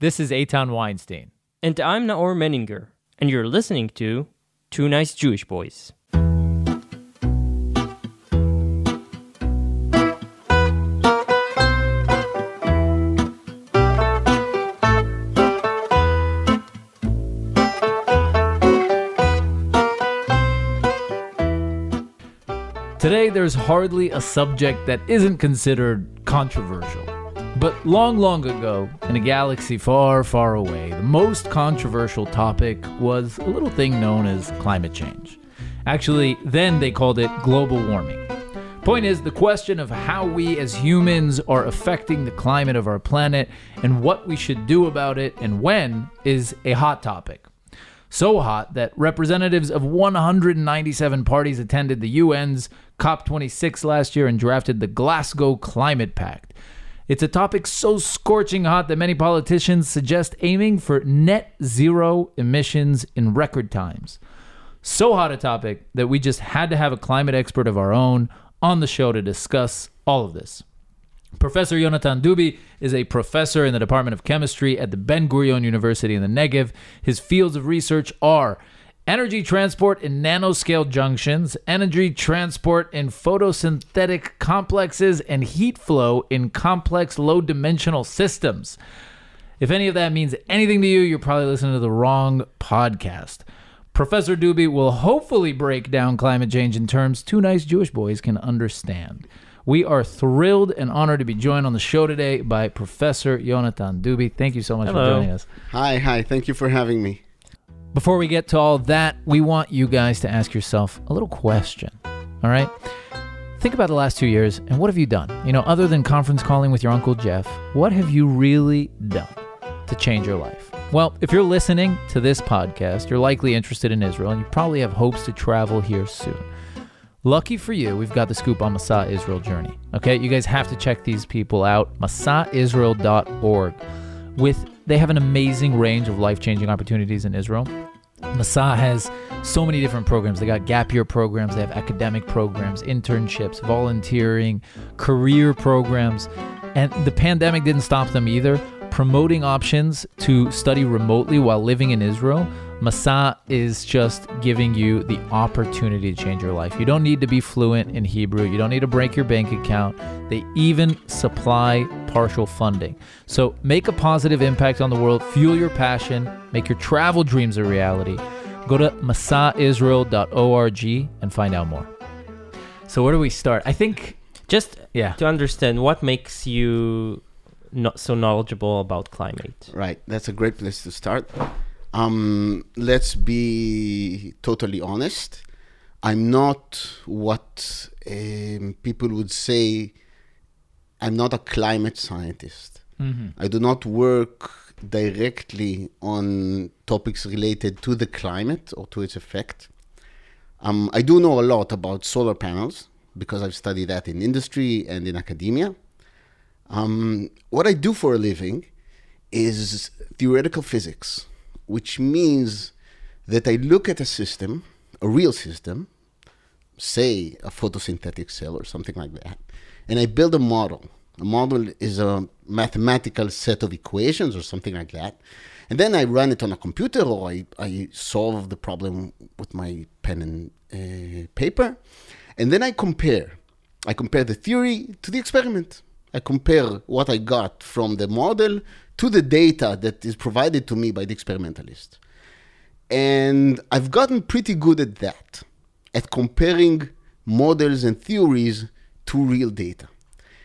This is Eitan Weinstein. And I'm Naor Meningher, and you're listening to Two Nice Jewish Boys. Today, there's hardly a subject that isn't considered controversial. But long, long ago, in a galaxy far, far away, the most controversial topic was a little thing known as climate change. Actually, then they called it global warming. Point is, the question of how we as humans are affecting the climate of our planet and what we should do about it and when is a hot topic. So hot that representatives of 197 parties attended the UN's COP26 last year and drafted the Glasgow Climate Pact. It's a topic so scorching hot that many politicians suggest aiming for net zero emissions in record times. So hot a topic that we just had to have a climate expert of our own on the show to discuss all of this. Professor Yonatan Dubi is a professor in the Department of Chemistry at the Ben Gurion University in the Negev. His fields of research are energy transport in nanoscale junctions, energy transport in photosynthetic complexes, and heat flow in complex low dimensional systems. If any of that means anything to you, you're probably listening to the wrong podcast. Professor Dubi will hopefully break down climate change in terms two nice Jewish boys can understand. We are thrilled and honored to be joined on the show today by Professor Jonathan Dubi. Thank you so much Hello. for joining us. Hi, hi. Thank you for having me. Before we get to all that, we want you guys to ask yourself a little question. All right? Think about the last two years and what have you done? You know, other than conference calling with your Uncle Jeff, what have you really done to change your life? Well, if you're listening to this podcast, you're likely interested in Israel and you probably have hopes to travel here soon. Lucky for you, we've got the scoop on Masa Israel Journey. Okay, you guys have to check these people out. MasaIsrael.org. With they have an amazing range of life-changing opportunities in Israel. Masa has so many different programs. They got gap year programs, they have academic programs, internships, volunteering, career programs. And the pandemic didn't stop them either. Promoting options to study remotely while living in Israel. Masa is just giving you the opportunity to change your life. You don't need to be fluent in Hebrew. You don't need to break your bank account. They even supply partial funding. So make a positive impact on the world, fuel your passion, make your travel dreams a reality. Go to masaisrael.org and find out more. So where do we start? I think Just yeah. to understand what makes you not so knowledgeable about climate. Right, that's a great place to start. Um, let's be totally honest. I'm not what um, people would say. I'm not a climate scientist. I do not work directly on topics related to the climate or to its effect. Um, I do know a lot about solar panels because I've studied that in industry and in academia. Um, what I do for a living is theoretical physics, which means that I look at a system, a real system, say a photosynthetic cell or something like that, and I build a model. A model is a mathematical set of equations or something like that. And then I run it on a computer or I, I solve the problem with my pen and uh, paper. And then I compare. I compare the theory to the experiment. I compare what I got from the model to the data that is provided to me by the experimentalist. And I've gotten pretty good at that, at comparing models and theories to real data.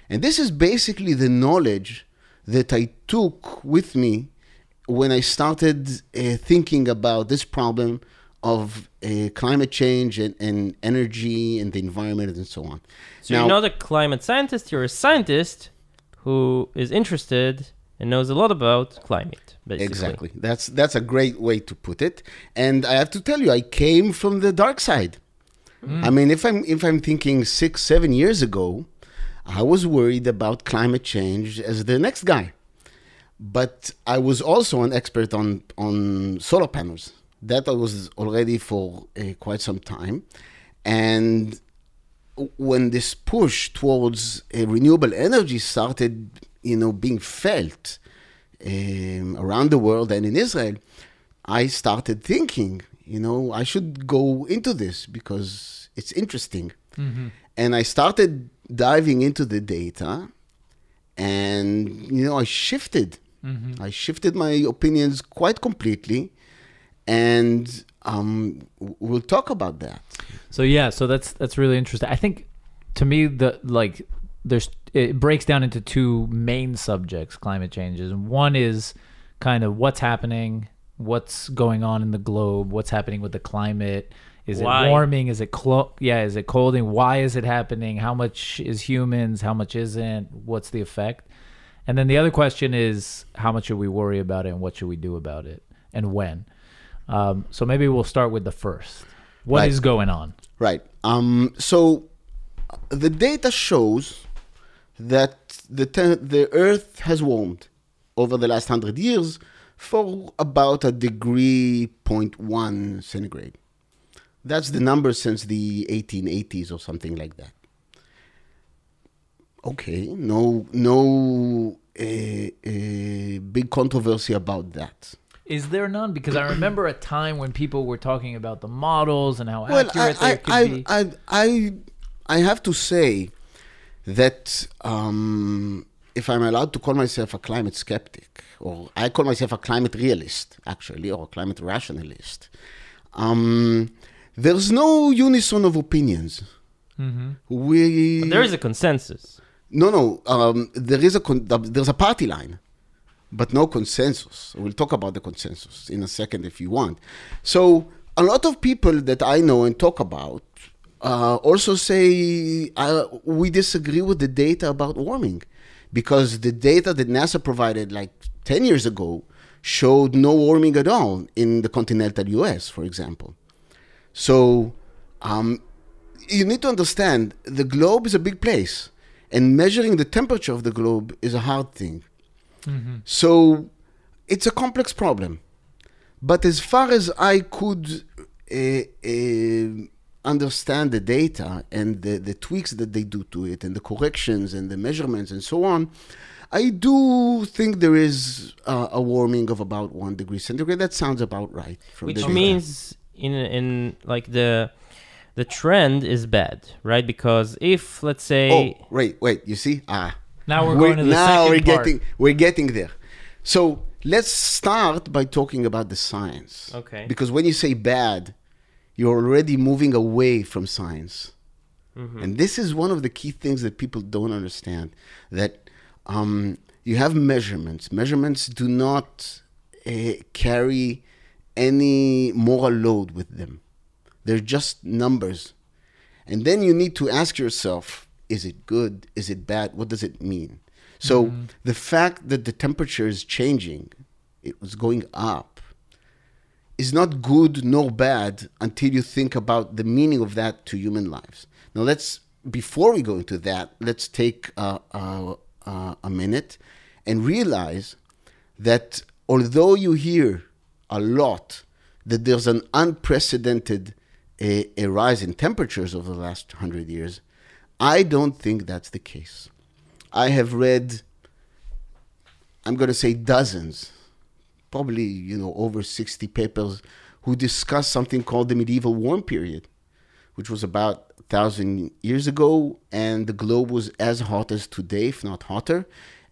And this is basically the knowledge that I took with me when I started uh, thinking about this problem of uh, climate change and, and energy and the environment and so on. So you're not a climate scientist, you're a scientist who is interested and knows a lot about climate, basically. Exactly. That's that's a great way to put it. And I have to tell you, I came from the dark side. I mean, if I'm if I'm thinking six, seven years ago, I was worried about climate change as the next guy. But I was also an expert on on solar panels. That I was already for uh, quite some time, and when this push towards uh, renewable energy started, you know, being felt um, around the world and in Israel, I started thinking, you know, I should go into this because it's interesting. Mm-hmm. And I started diving into the data, and you know, I shifted. Mm-hmm. I shifted my opinions quite completely, and um, we'll talk about that. So yeah, so that's that's really interesting. I think to me the like there's it breaks down into two main subjects climate changes. One is kind of what's happening, what's going on in the globe, what's happening with the climate. Is Why? it warming? Is it clo- yeah, is it colding? Why is it happening? How much is humans? How much isn't? What's the effect? And then the other question is how much should we worry about it and what should we do about it and when? Um, so maybe we'll start with the first. What is Right. going on? Right. Um, so the data shows that the te- the Earth has warmed over the last hundred years for about a degree point one centigrade. That's the number since the 1880s or something like that. Okay, no, no uh, uh, big controversy about that. Is there none? Because I remember a time when people were talking about the models and how Well, accurate I, they could I, be. I, I, I, I have to say that um, if I'm allowed to call myself a climate skeptic, or I call myself a climate realist, actually, or a climate rationalist, um, there's no unison of opinions. mm-hmm. We But there is a consensus. no, no. Um, there is a con- there's a party line, but no consensus. We'll talk about the consensus in a second if you want. So a lot of people that I know and talk about uh, also say uh, we disagree with the data about warming because the data that NASA provided like 10 years ago showed no warming at all in the continental US, for example. So um, you need to understand the globe is a big place, and measuring the temperature of the globe is a hard thing. Mm-hmm. So it's a complex problem. But as far as I could uh, uh, understand the data and the, the tweaks that they do to it, and the corrections and the measurements and so on, I do think there is uh, a warming of about one degree centigrade. That sounds about right. from which the means in in like the the trend is bad, right? Because if let's say Oh, wait, wait. You see? Ah, Now we're going to the now second we're part. getting we're getting there. So let's start by talking about the science. Okay. Because when you say bad, you're already moving away from science. Mhm. And this is one of the key things that people don't understand that um, you have measurements. Measurements do not uh, carry any moral load with them, they're just numbers. And then you need to ask yourself is it good? Is it bad? What does it mean? So the fact that the temperature is changing, it was going up, is not good nor bad until you think about the meaning of that to human lives. Now, let's, before we go into that, let's take uh, uh, uh, a minute and realize that although you hear a lot that there's an unprecedented uh, a rise in temperatures over the last hundred years, I don't think that's the case. I have read, I'm going to say dozens, probably you know over 60 papers who discuss something called the medieval warm period, which was about a thousand years ago, and the globe was as hot as today, if not hotter.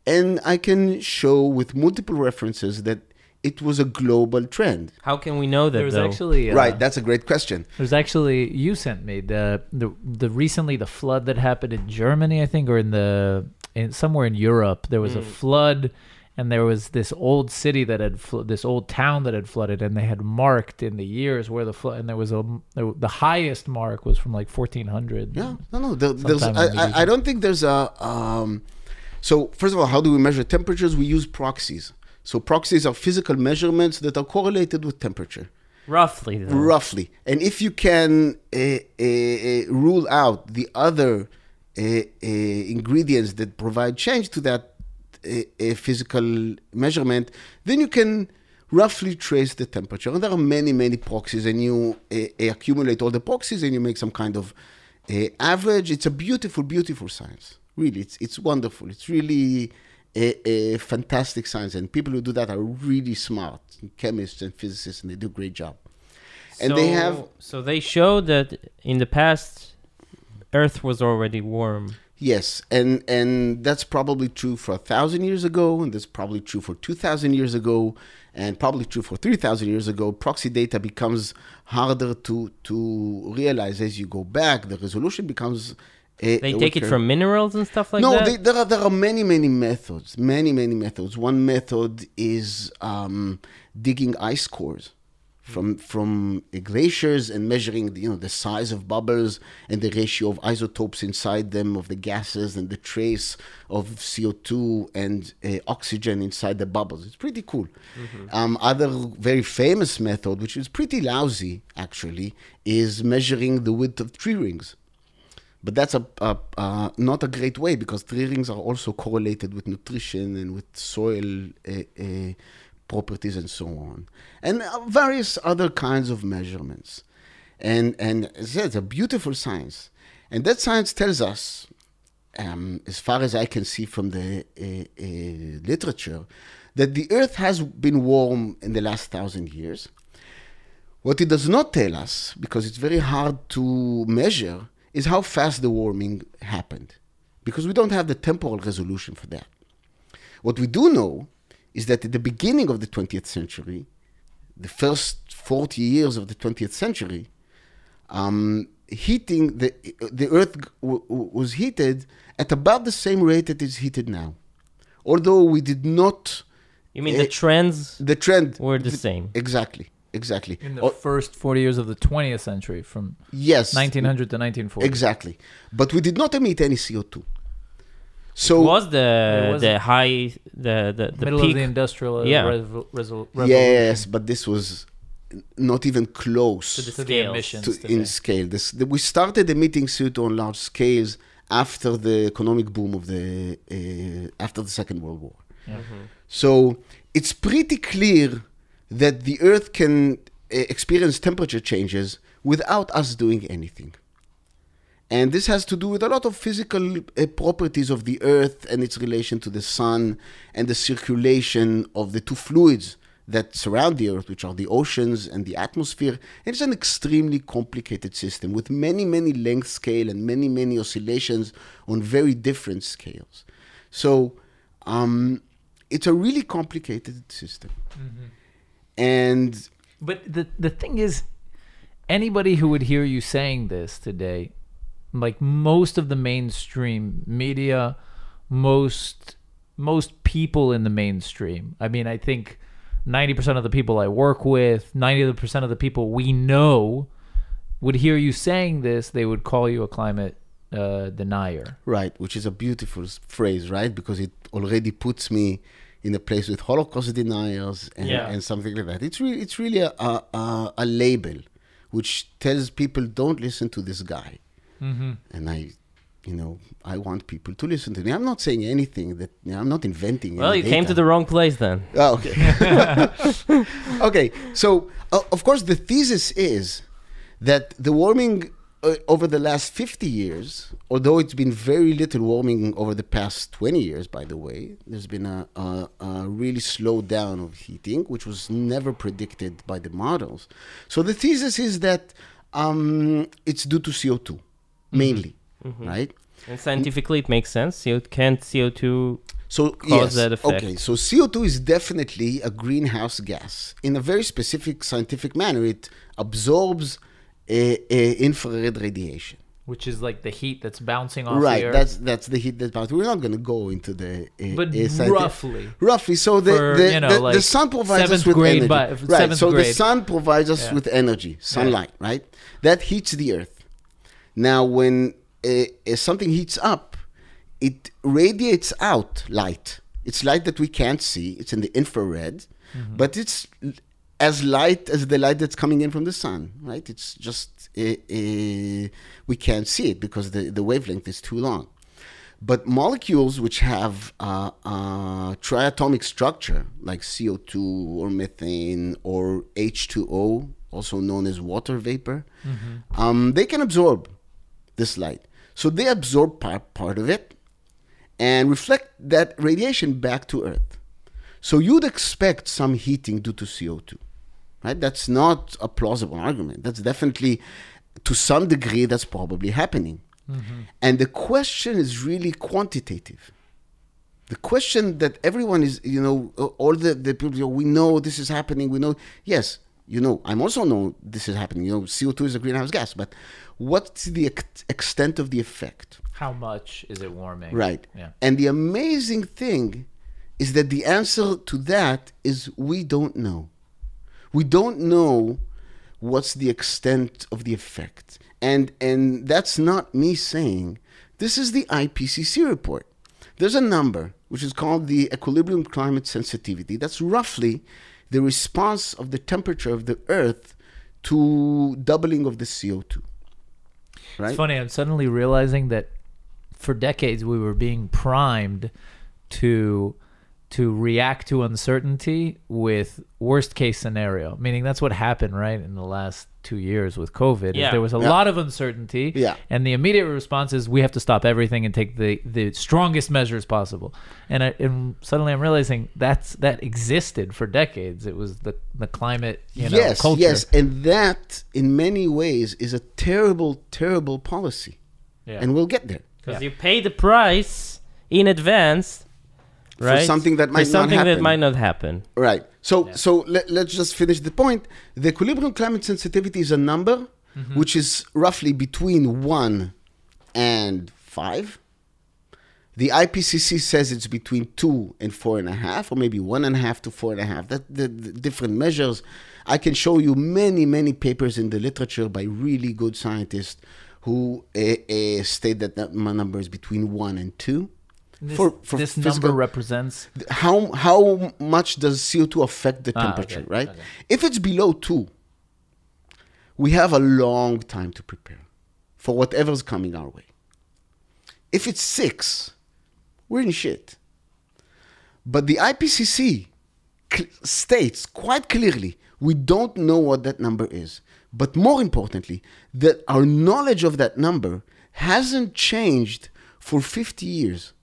And I can show with multiple references that it was a global trend. how can we know that There's though? actually uh, right, that's a great question. There's actually you sent me the the the recently the flood that happened in Germany, I think, or in the in somewhere in Europe. There was a flood, and there was this old city that had flo- this old town that had flooded, and they had marked in the years where the flood, and there was a the highest mark was from like 1400. Yeah, no, no. There, there's, Sometime in the I, I, I don't think there's a. Um, so first of all, how do we measure temperatures? We use proxies. So proxies are physical measurements that are correlated with temperature, Roughly though. roughly. And if you can uh, uh, uh, rule out the other uh, uh, ingredients that provide change to that uh, physical measurement, then you can roughly trace the temperature. And there are many, many proxies, and you uh, accumulate all the proxies and you make some kind of uh, average. It's a beautiful, beautiful science. Really, it's it's wonderful. It's really a, a fantastic science, and people who do that are really smart, chemists and physicists, and they do a great job. And they have So they showed that in the past, Earth was already warm. Yes, and and that's probably true for a thousand years ago, and that's probably true for two thousand years ago, and probably true for three thousand years ago. Proxy data becomes harder to to realize as you go back. The resolution becomes. A, They a take it from minerals and stuff like no, that. No, there are there are many many methods, many many methods. One method is um, digging ice cores from from glaciers and measuring the, you know the size of bubbles and the ratio of isotopes inside them of the gases and the trace of CO2 and uh, oxygen inside the bubbles. It's pretty cool. Um, other very famous method, which is pretty lousy actually, is measuring the width of tree rings. But that's a, a, a not a great way because tree rings are also correlated with nutrition and with soil uh, uh, properties and so on, and uh, various other kinds of measurements. And and as it's a beautiful science, and that science tells us, um, as far as I can see from the uh, uh, literature, that the Earth has been warm in the last thousand years. What it does not tell us, because it's very hard to measure, is how fast the warming happened. Because we don't have the temporal resolution for that. What we do know is that at the beginning of the 20th century, the first 40 years of the 20th century, um, heating the the Earth g- w- w- was heated at about the same rate that it's heated now, although we did not. you mean eh, the trends The trend were the th- same? Exactly, exactly. In the Oh, first 40 years of the 20th century, from yes, 1900 to 1940. Exactly. But we did not emit any CO2. It So was the was the high the the, the Middle peak. of the industrial Yeah. revo- resol- revolution. yes, but this was not even close To the to the emissions. to, in scale. This, the, we started emitting CO2 on large scales after the economic boom of the uh, after the Second World War. Yeah. So it's pretty clear that the Earth can uh, experience temperature changes without us doing anything. And this has to do with a lot of physical uh, properties of the Earth and its relation to the Sun and the circulation of the two fluids that surround the Earth, which are the oceans and the atmosphere. And it's an extremely complicated system with many, many length scale and many, many oscillations on very different scales. So um, it's a really complicated system. And But the the thing is, anybody who would hear you saying this today, like most of the mainstream media, most most people in the mainstream. I mean, I think ninety percent of the people I work with, ninety percent of the people we know, would hear you saying this. They would call you a climate uh, denier. Right, which is a beautiful phrase, right? Because it already puts me in a place with Holocaust deniers and, Yeah. and something like that. It's really, it's really a, a, a label which tells people don't listen to this guy. Mm-hmm. And I, you know, I want people to listen to me. I'm not saying anything that you know, I'm not inventing. Well, any you came to the wrong place then. Oh, okay. okay. So, uh, of course, the thesis is that the warming uh, over the last 50 years, although it's been very little warming over the past 20 years, by the way, there's been a, a, a really slow down of heating, which was never predicted by the models. So, the thesis is that um, it's due to CO2, mainly, right? And scientifically, it makes sense. You can't CO2. So cause yes, that effect. okay. So CO2 is definitely a greenhouse gas. In a very specific scientific manner, it absorbs uh, uh, infrared radiation. Which is like the heat that's bouncing off the Right. That's that's the heat that. bouncing. we're not going to go into the. Uh, but uh, roughly. Roughly, so the For, the, you know, the, the sun provides us with grade energy. bi- right. seventh So the sun provides us Yeah. with energy, sunlight. Right. That heats the earth. Now, when uh, something heats up, it radiates out light. It's light that we can't see. It's in the infrared, Mm-hmm. but it's as light as the light that's coming in from the sun. Right. It's just uh, uh, we can't see it because the the wavelength is too long. But molecules which have uh, uh, triatomic structure, like CO2 or methane or H2O, also known as water vapor, um, they can absorb this light. So they absorb part, part of it, and reflect that radiation back to Earth. So you'd expect some heating due to CO2, right? That's not a plausible argument. That's definitely, to some degree, that's probably happening. Mm-hmm. And the question is really quantitative. The question that everyone is, you know, all the, the people, know, oh, we know this is happening, we know, yes, you know, I'm also know this is happening. You know, CO2 is a greenhouse gas, but what's the ex- extent of the effect? How much is it warming? Right. Yeah. And the amazing thing is that the answer to that is we don't know. We don't know what's the extent of the effect. And and that's not me saying. This is the IPCC report. There's a number which is called the equilibrium climate sensitivity. That's roughly the response of the temperature of the earth to doubling of the CO2. Right? It's funny. I'm suddenly realizing that for decades we were being primed to to react to uncertainty with worst case scenario. Meaning that's what happened, right, in the last two years with COVID. Yeah. There was a Yeah. lot of uncertainty. Yeah. And the immediate response is we have to stop everything and take the, the strongest measures possible. And, I, and suddenly I'm realizing that's that existed for decades. It was the the climate, you know, yes, culture. yes, and that in many ways is a terrible, terrible policy, Yeah. and we'll get there Because Yeah. you pay the price in advance, for something that For might something not that happen. might not happen. Right. So, so let, let's just finish the point. The equilibrium climate sensitivity is a number Mm-hmm. which is roughly between one and five. The IPCC says it's between two and four and a half, or maybe one and a half to four and a half. That the, the different measures. I can show you many, many papers in the literature by really good scientists who uh, uh, state that that number is between one and two. This, for- for this physical- number represents how how much does CO2 affect the Ah, temperature, okay, right? okay. If it's below 2, we have a long time to prepare for whatever's coming our way. If it's 6, we're in shit. But the IPCC states quite clearly we don't know what that number is. But more importantly, that our knowledge of that number hasn't changed for 50 years.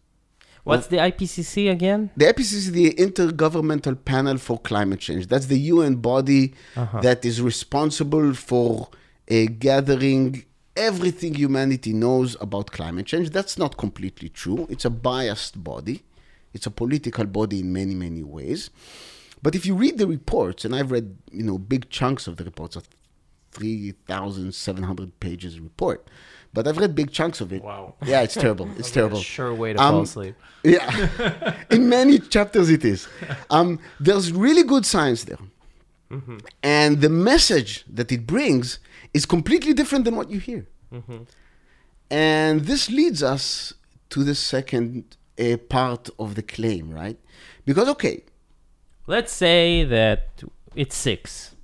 What's the IPCC again? The IPCC is the Intergovernmental Panel for Climate Change. That's the UN body that is responsible for uh, gathering everything humanity knows about climate change. That's not completely true. It's a biased body. It's a political body in many, many ways. But if you read the reports, and I've read, you know, big chunks of the reports, a 3,700 pages report, but I've read big chunks of it. Wow. Yeah, it's terrible. It's terrible. sure way to Um, fall asleep. Yeah, in many chapters it is. Um, there's really good science there, and the message that it brings is completely different than what you hear. And this leads us to the second uh, part of the claim, right? Because okay, Let's say that it's six.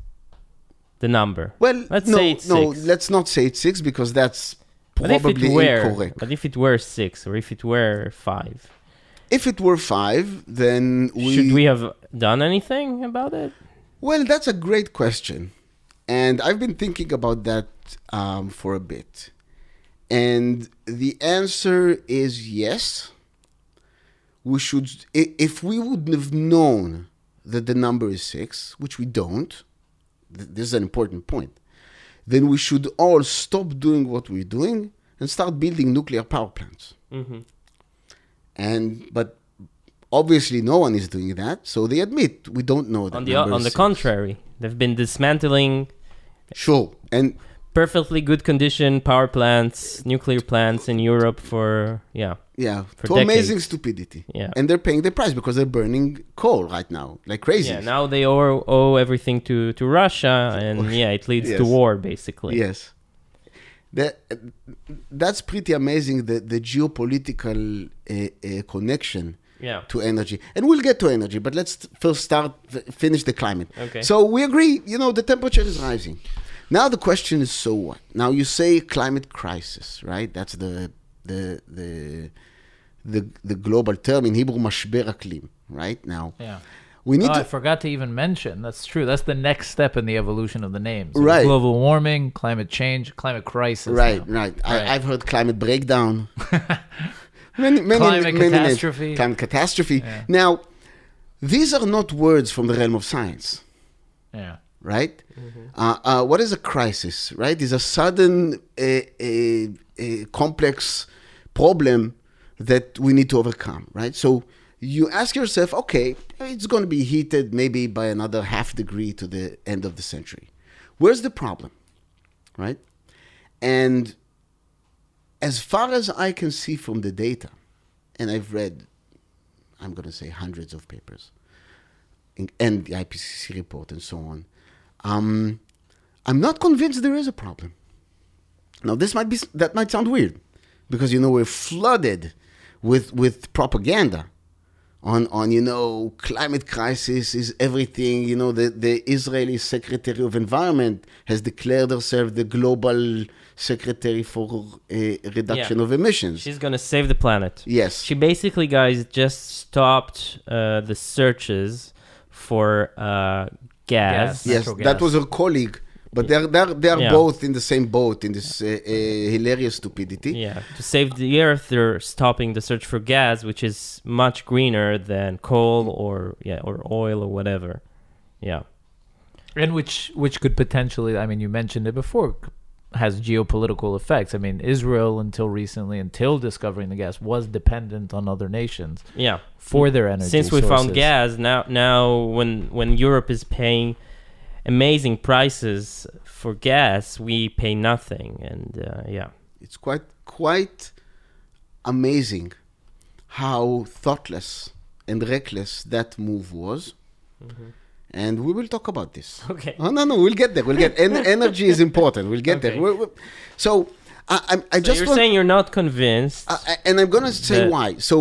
The number. well, Let's no, say it's no, let's not say it's six because that's probably were, incorrect. but if it were six or if it were five, If it were five, then we should we have done anything about it? Well, that's a great question. And I've been thinking about that um, for a bit. And the answer is yes. We should, if we would have known that the number is six, which we don't, this is an important point, then we should all stop doing what we're doing and start building nuclear power plants. Mm-hmm. And, but obviously no one is doing that. So they admit we don't know that On the on the six. contrary, they've been dismantling Sure. And perfectly good condition power plants, nuclear plants in Europe for yeah, yeah, For to amazing stupidity. yeah. And they're paying the price because they're burning coal right now, like crazy. Yeah, now they owe, owe everything to, to Russia, and yeah, it leads to war basically. Yes. That, that's pretty amazing, the, the geopolitical uh, uh, connection Yeah. to energy. And we'll get to energy, but let's first start, finish the climate. Okay. So we agree, you know, the temperature is rising. Now the question is, so what? Now you say climate crisis, right? That's the the the the, the global term in Hebrew, mashber aklim, right? Now Yeah. we need Oh, I forgot to even mention. That's true. That's the next step in the evolution of the names. Right. Global warming, climate change, climate crisis. right, now. right. Right. I, I've heard climate breakdown. many, many, Climate many catastrophe. Climate catastrophe. Yeah. Now, these are not words from the realm of science, Yeah. Right? Uh, uh, what is a crisis, right? Is a sudden, uh, a, a complex problem that we need to overcome, right? So you ask yourself, okay, it's going to be heated maybe by another half degree to the end of the century. Where's the problem, right? And as far as I can see from the data, and I've read, I'm going to say hundreds of papers, and the IPCC report and so on, um, I'm not convinced there is a problem. Now, this might be that might sound weird, because you know we're flooded with with propaganda on on you know climate crisis is everything. You know the the Israeli Secretary of Environment has declared herself the global secretary for uh, reduction Yeah. of emissions. She's gonna save the planet. yes, She basically, guys, just stopped uh, the searches for uh, gas. Gas. yes, natural that gas. was her colleague. But they're they're they're Yeah. both in the same boat in this uh, uh, hilarious stupidity. Yeah, to save the earth, they're stopping the search for gas, which is much greener than coal or yeah or oil or whatever. Yeah, and which which could potentially i mean you mentioned it before c- has geopolitical effects i mean israel until recently until discovering the gas was dependent on other nations yeah. for their energy Since we found gas, now now when when Europe is paying amazing prices for gas, we pay nothing, and uh, yeah, It's quite quite amazing how thoughtless and reckless that move was. Mm-hmm. And we will talk about this. okay. Oh no, no, we'll get there. We'll get en- energy is important. We'll get Okay. there. We're, we're- so I, I, I So just you're want, saying you're not convinced? I- I- and I'm gonna say why. So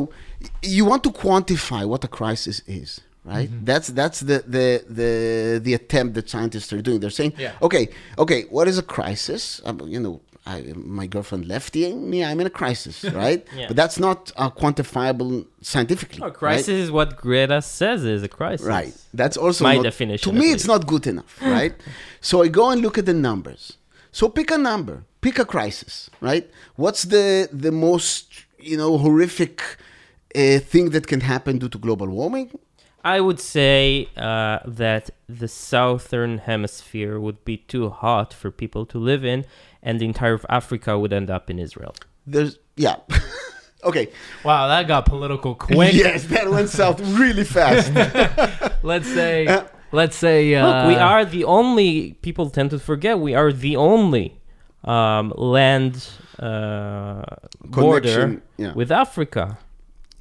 you want to quantify what a crisis is, right? Mm-hmm. That's that's the, the the the attempt that scientists are doing. They're saying, Yeah. okay, okay, what is a crisis? Um, you know, I, my girlfriend left me. I'm in a crisis, right? Yeah. But that's not uh, quantifiable scientifically. Right? crisis is what Greta says is a crisis. Right. That's also My not- definition, To me, it's not good enough, right? so I go and look at the numbers. So pick a number, pick a crisis, right? What's the the most you know horrific uh, thing that can happen due to global warming? I would say uh, that the southern hemisphere would be too hot for people to live in, and the entire of Africa would end up in Israel. There's yeah. okay. wow that got political quick Yes, that went south really fast. let's say let's say uh, Look, we are the only people tend to forget we are the only um, land uh, border yeah. with Africa.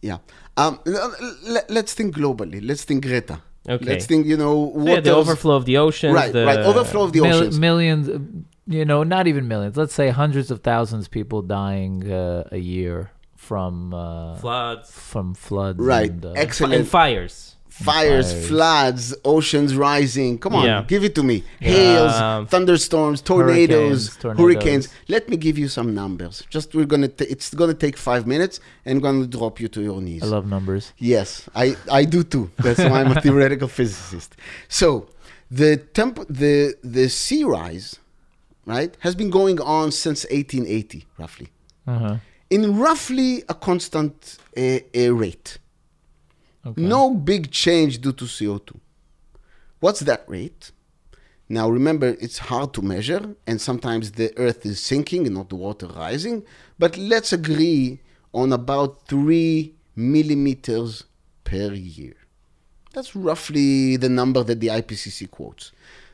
yeah. Um, let, us think globally. Let's think Greta. Okay. Let's think. You know what yeah, the else- overflow of the oceans. Right. the, right. Overflow of the mil- oceans. millions uh, you know not even millions let's say hundreds of thousands of people dying uh, a year from uh, floods from floods Right. and, uh, Excellent. and fires. fires, Fires. floods, oceans rising. Come on, Yeah. give it to me. Hails, Um, thunderstorms, tornadoes, Hurricanes, tornadoes. hurricanes. Let me give you some numbers. Just we're gonna. T- it's gonna take five minutes, and gonna drop you to your knees. I love numbers. Yes, I, I do too. That's why I'm a theoretical physicist. So the temp the the sea rise, right, has been going on since 1880, roughly, Uh-huh. in roughly a constant uh, uh, rate. Okay. No big change due to CO2. What's that rate? Now remember, it's hard to measure, and sometimes the Earth is sinking and not the water rising. But let's agree on about three millimeters per year. That's roughly the number that the IPCC quotes.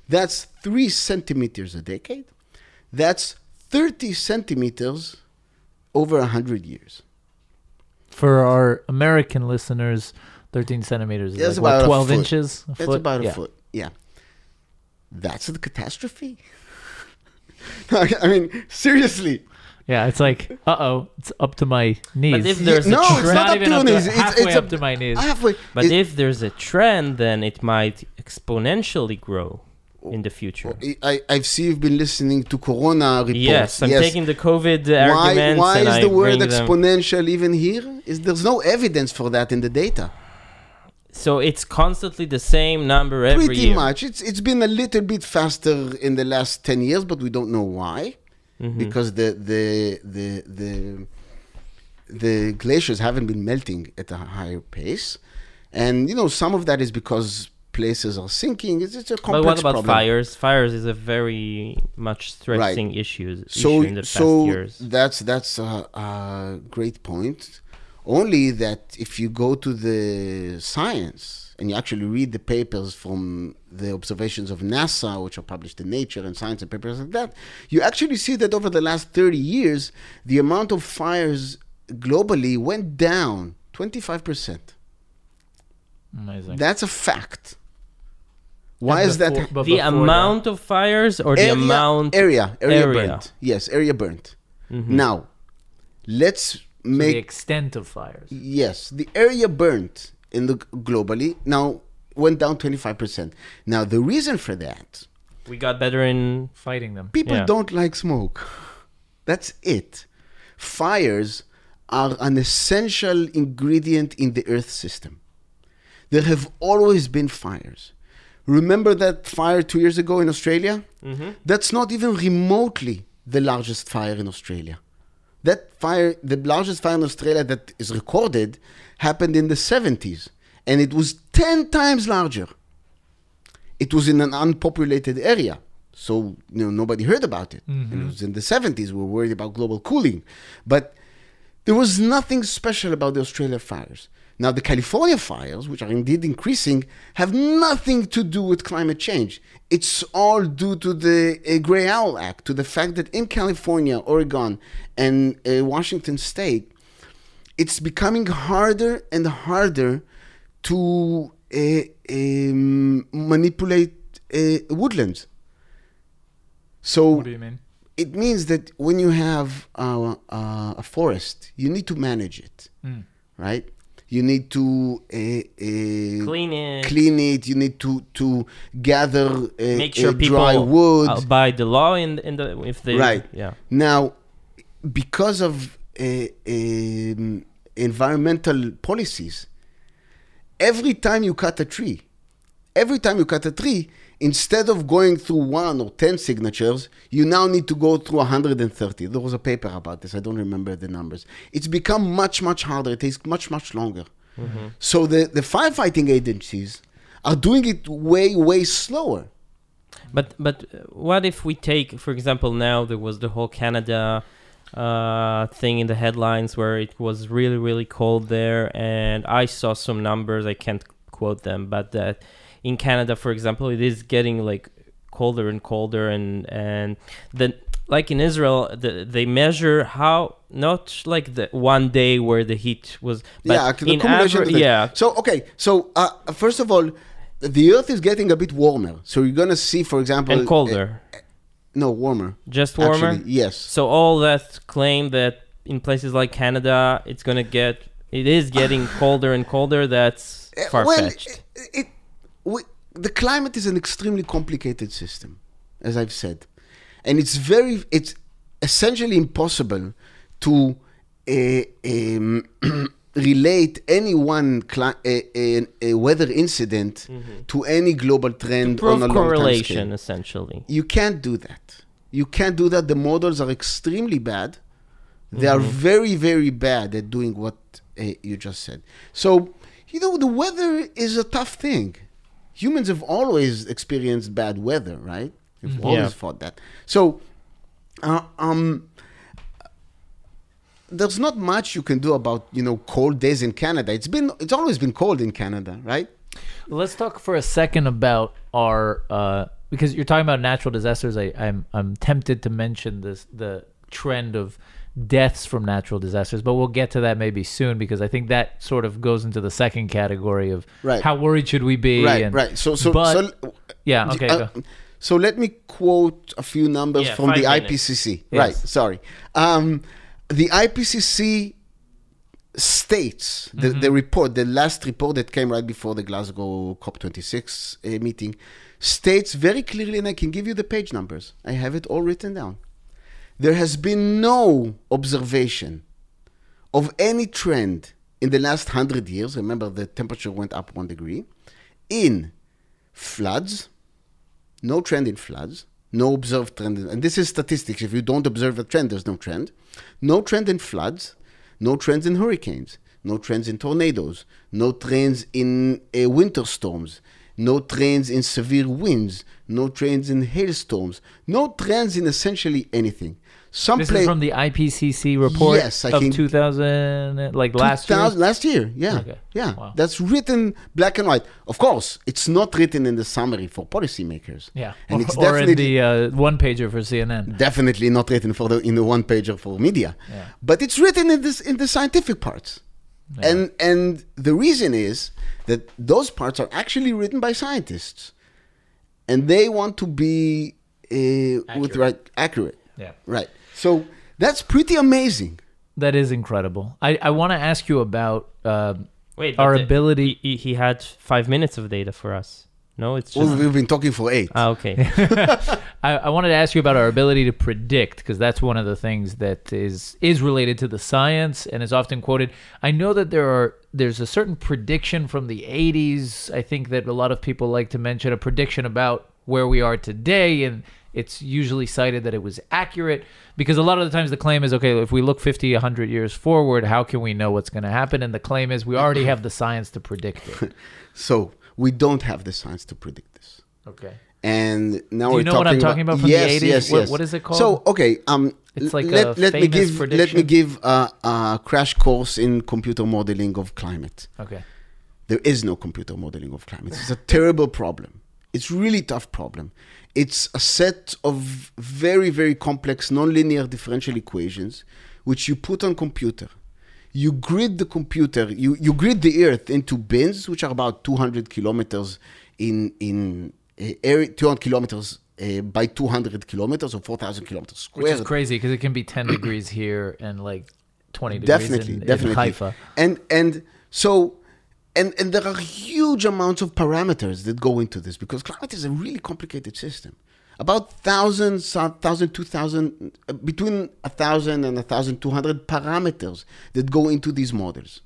That's three centimeters a decade. That's 30 centimeters over 100 years. For our American listeners, 13 centimeters is That's like, what, about a 12 foot. inches? A That's foot? about a Yeah. foot. Yeah. That's the catastrophe. I mean, seriously. Yeah, it's like, uh oh, it's up to my knees. But if there's a no, trend, it's not, up to up your to- knees. It's, halfway it's up a- to my knees. Halfway. But It- if there's a trend, then it might exponentially grow in the future. I, I see you've been listening to Corona reports. Yes, I'm taking the COVID why, arguments why is I the word bring them. exponential even here? Is there's no evidence for that in the data? So it's constantly the same number every Pretty year. much. It's it's been a little bit faster in the last ten years, but we don't know why. Mhm. because the the the the the glaciers haven't been melting at a higher pace, and you know some of that is because places are sinking. It's, it's a complex But what about problem. fires? Fires is a very much stressing issue, so issue in the past so years. that's that's a, a great point only that if you go to the science and you actually read the papers from the observations of nasa which are published in nature and science and papers like that you actually see that over the last 30 years the amount of fires globally went down 25% Amazing. that's a fact why is that before- the before amount of fires or the area, amount area area, area. burnt yes area burnt Mhm. now let's that, so make the extent of fires. Yes, the area burnt in the globally now went down 25%. Now the reason for that, we got better in Fighting them. people Yeah. don't like smoke. That's it. Fires are an essential ingredient in the earth system. There have always been fires. Remember that fire 2 years ago in Australia? Mhm. That's not even remotely the largest fire in Australia. That fire, the largest fire in Australia that is recorded, happened in the 70s, and it was 10 times larger. It was in an unpopulated area, so you know nobody heard about it. And it was in the 70s. We were worried about global cooling, but there was nothing special about the Australia fires. Now, the California fires, which are indeed increasing, have nothing to do with climate change. It's all due to the uh, Gray Owl Act, to the fact that in California, Oregon, and uh, Washington State, it's becoming harder and harder to uh, um, manipulate uh, woodlands. So What do you mean? It means that when you have uh, uh, a forest, you need to manage it, Mm. right? You need to uh, uh, clean it, clean it. You need to to gather uh, make sure uh, people dry wood. uh, by the law in in the if they Right. yeah Now, because of uh, um, environmental policies, every time you cut a tree, every time you cut a tree, instead of going through one or 10 signatures, you now need to go through 130. There was a paper about this. I don't remember the numbers. It's become much, much harder. It takes much, much longer. So the, the firefighting agencies are doing it way, way slower. But but uh, what if we take, for example, now there was the whole Canada uh, thing in the headlines where it was really really cold there, and I saw some numbers. I can't quote them, but that in Canada, for example, it is getting like colder and colder, and and then like in Israel, the, they measure how not like the one day where the heat was, yeah, the in accumulation aver- of yeah, So okay, so uh, first of all, the Earth is getting a bit warmer. So you're gonna see, for example, and colder, uh, no, warmer. just warmer. Actually, yes. So all that claim that in places like Canada it's gonna get it is getting colder and colder. That's far well, fetched. it, it we, the climate is an extremely complicated system, as I've said, and it's very it's essentially impossible to uh, um, relate any one cli- a, a, a weather incident to any global trend Prove on a correlation essentially. You can't do that. You can't do that. The models are extremely bad. They are very, very bad at doing what uh, you just said. So, you know, the weather is a tough thing. Humans have always experienced bad weather, right? We've Mhm. always Yeah. fought that. So, uh, um, there's not much you can do about you know cold days in Canada. It's been it's always been cold in Canada, right? Let's talk for a second about our uh, because you're talking about natural disasters. I, I'm I'm tempted to mention this the trend of deaths from natural disasters, but we'll get to that maybe soon because I think that sort of goes into the second category of Right. how worried should we be? Right, and, right. So, so, but- so yeah, okay. Uh, go. so let me quote a few numbers Yeah, from the minutes. IPCC. Yes. Right, sorry. Um, the IPCC states the, Mm-hmm. the report, the last report that came right before the Glasgow COP26 uh, meeting, states very clearly, and I can give you the page numbers. I have it all written down. There has been no observation of any trend in the last hundred years. Remember, the temperature went up one degree in floods, no trend in floods, no observed trend. In, and this is statistics. If you don't observe a trend, there's no trend. No trend in floods, no trends in hurricanes, no trends in tornadoes, no trends in uh, winter storms, no trends in severe winds, no trends in hailstorms, no trends in essentially anything. Some This is from the IPCC report Yes, I of think- 2000, like last year. last year, yeah, Okay. yeah. Wow. That's written black and white. Of course, it's not written in the summary for policymakers. Yeah, and or, it's definitely the uh, one pager for CNN. definitely not written for the in the one pager for media. Yeah. But it's written in this in the scientific parts. Yeah. And and the reason is that those parts are actually written by scientists, and they want to be uh, with Accurate. right accurate. Yeah. Right. So that's pretty amazing. That is incredible. I, I want to ask you about uh, Wait, our but the- ability. He, he had five minutes of data for us. No, it's just. Well, we've been talking for eight. ah, okay. I, I wanted to ask you about our ability to predict because that's one of the things that is is related to the science and is often quoted. I know that there are there's a certain prediction from the 80s. I think that a lot of people like to mention a prediction about where we are today and it's usually cited that it was accurate because a lot of the times the claim is okay if we look 50 100 years forward how can we know what's going to happen and the claim is we already have the science to predict it So we don't have the science to predict this. okay And now Do you we're know what I'm talking about from the yes, 80s? Yes, What- yes. what is it called? So okay, um, It's like let, a let me give let me give a, a crash course in computer modeling of climate. okay There is no computer modeling of climate. It's a terrible problem. It's really tough problem. It's a set of very very complex nonlinear differential equations which you put on computer. You grid the computer. You you grid the Earth into bins which are about 200 kilometers in in uh, area 200 kilometers uh, by 200 kilometers or 4,000 kilometers Which is crazy because it can be 10 degrees here and like 20 degrees definitely in, in definitely Haifa. and and so and and there are huge amounts of parameters that go into this because climate is a really complicated system. About thousand thousand two thousand uh, between a thousand and a thousand two hundred parameters that go into these models.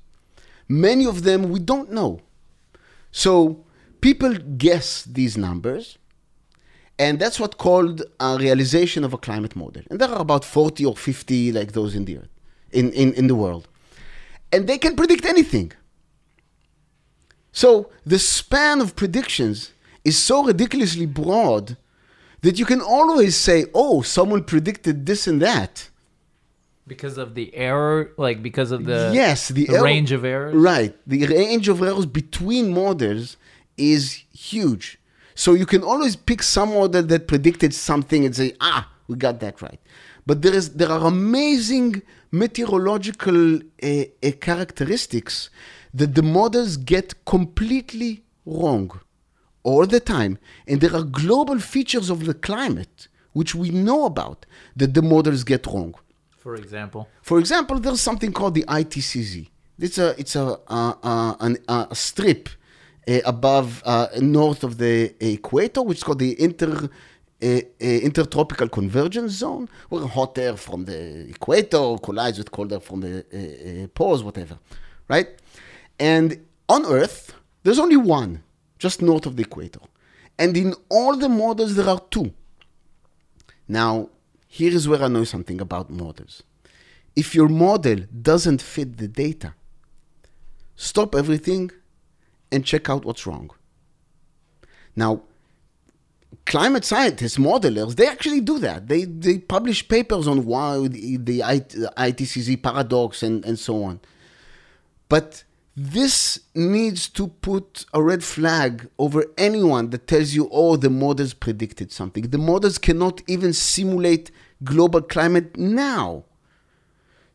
Many of them we don't know. So people guess these numbers and that's what called a realization of a climate model. And there are about 40 or 50 like those in the earth in, in, in the world. And they can predict anything so the span of predictions is so ridiculously broad that you can always say oh someone predicted this and that. Because of the error, like because of the yes the, the error- range of errors. right. The range of errors between models is huge. So you can always pick some model that predicted something and say ah we got that right. But there is there are amazing meteorological uh, uh, characteristics that the models get completely wrong all the time and there are global features of the climate which we know about that the models get wrong For example, for example, there's something called the ITCZ. It's a it's a an, uh, a strip uh, above uh, north of the equator, which is called the inter uh, uh, intertropical convergence zone, where hot air from the equator collides with cold air from the uh, uh, poles, whatever, right? And on Earth, there's only one, just north of the equator, and in all the models there are two. Now, here is where I know something about models. If your model doesn't fit the data, stop everything and check out what's wrong. Now, climate scientists, modelers, they actually do that. They, they publish papers on why the, the ITCZ paradox and, and so on. But this needs to put a red flag over anyone that tells you, oh, the models predicted something. The models cannot even simulate global climate now.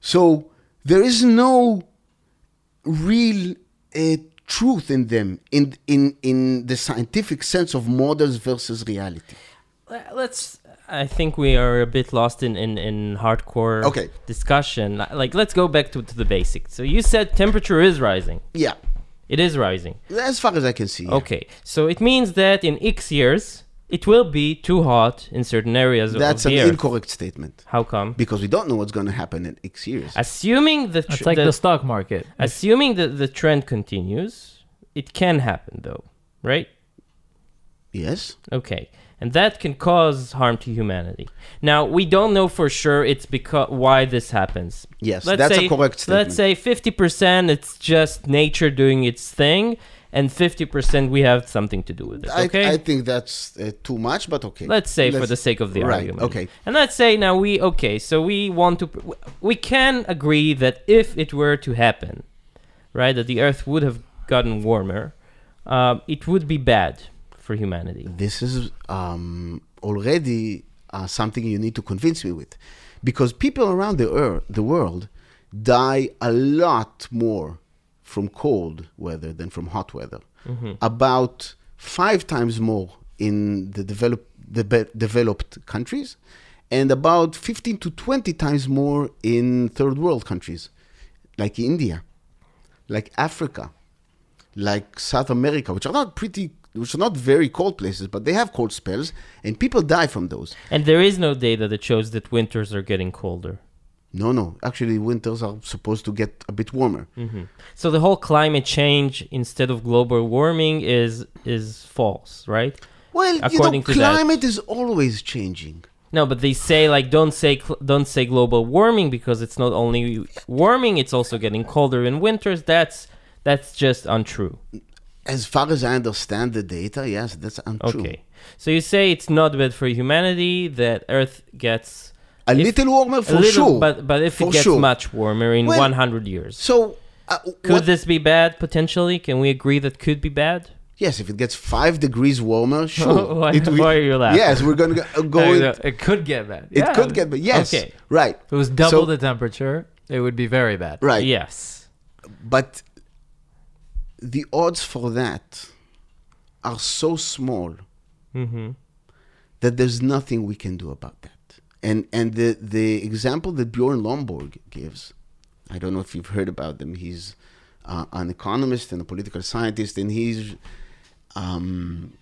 So there is no real uh, truth in them in, in, in the scientific sense of models versus reality. Let's. I think we are a bit lost in in, in hardcore Okay. discussion. Like, let's go back to, to the basics. So you said temperature is rising. Yeah, It is rising. as far as I can see. yeah. Okay, so it means that in X years it will be too hot in certain areas That's of an the Earth. That's an incorrect statement How come? because we don't know what's going to happen in X years. Assuming the, tr- it's like the the stock market. assuming that the trend continues, it can happen though, right? Yes. Okay. And that can cause harm to humanity. Now, we don't know for sure it's because why this happens. Yes. Let's that's say, a correct statement. Let's say 50% it's just nature doing its thing and 50% we have something to do with it, okay? I think that's uh, too much, but okay. let's say for Let's- the sake of the right, argument. okay. And let's say now we okay, so we want to we can agree that if it were to happen, right, that the earth would have gotten warmer, um, it would be bad for humanity. This is um, already uh, something you need to convince me with, because people around the earth, the world, die a lot more from cold weather than from hot weather. About five times more in the developed the be- developed countries, and about fifteen to twenty times more in third world countries, like India, like Africa, like South America, which are not pretty, which are not very cold places, but they have cold spells, and people die from those. And there is no data that shows that winters are getting colder. No, no, actually, winters are supposed to get a bit warmer. Mm-hmm. So the whole climate change instead of global warming is is false, right? Well, you know, According to that- climate is always changing. No, but they say like don't say cl- don't say global warming because it's not only warming, it's also getting colder in winters. That's that's just untrue. As far as I understand the data, yes, that's untrue. Okay. So you say it's not bad for humanity that Earth gets A If- little warmer for little, sure. but but if For it gets sure. much warmer in Well, 100 years, so, uh, could what- this be bad potentially? Can we agree that could be bad? yes, if it gets five degrees warmer, sure. why, it, why are you laughing? yes, we're going to go. Uh, in, it could get bad. it Yeah. could get, but yes, Okay. right, If it was double So- the temperature, it would be very bad. right. Yes. But the odds for that are so small Mm-hmm. that there's nothing we can do about that. And and the the example that Bjorn Lomborg gives, I don't know if you've heard about them. He's uh, an economist and a political scientist, and he's um,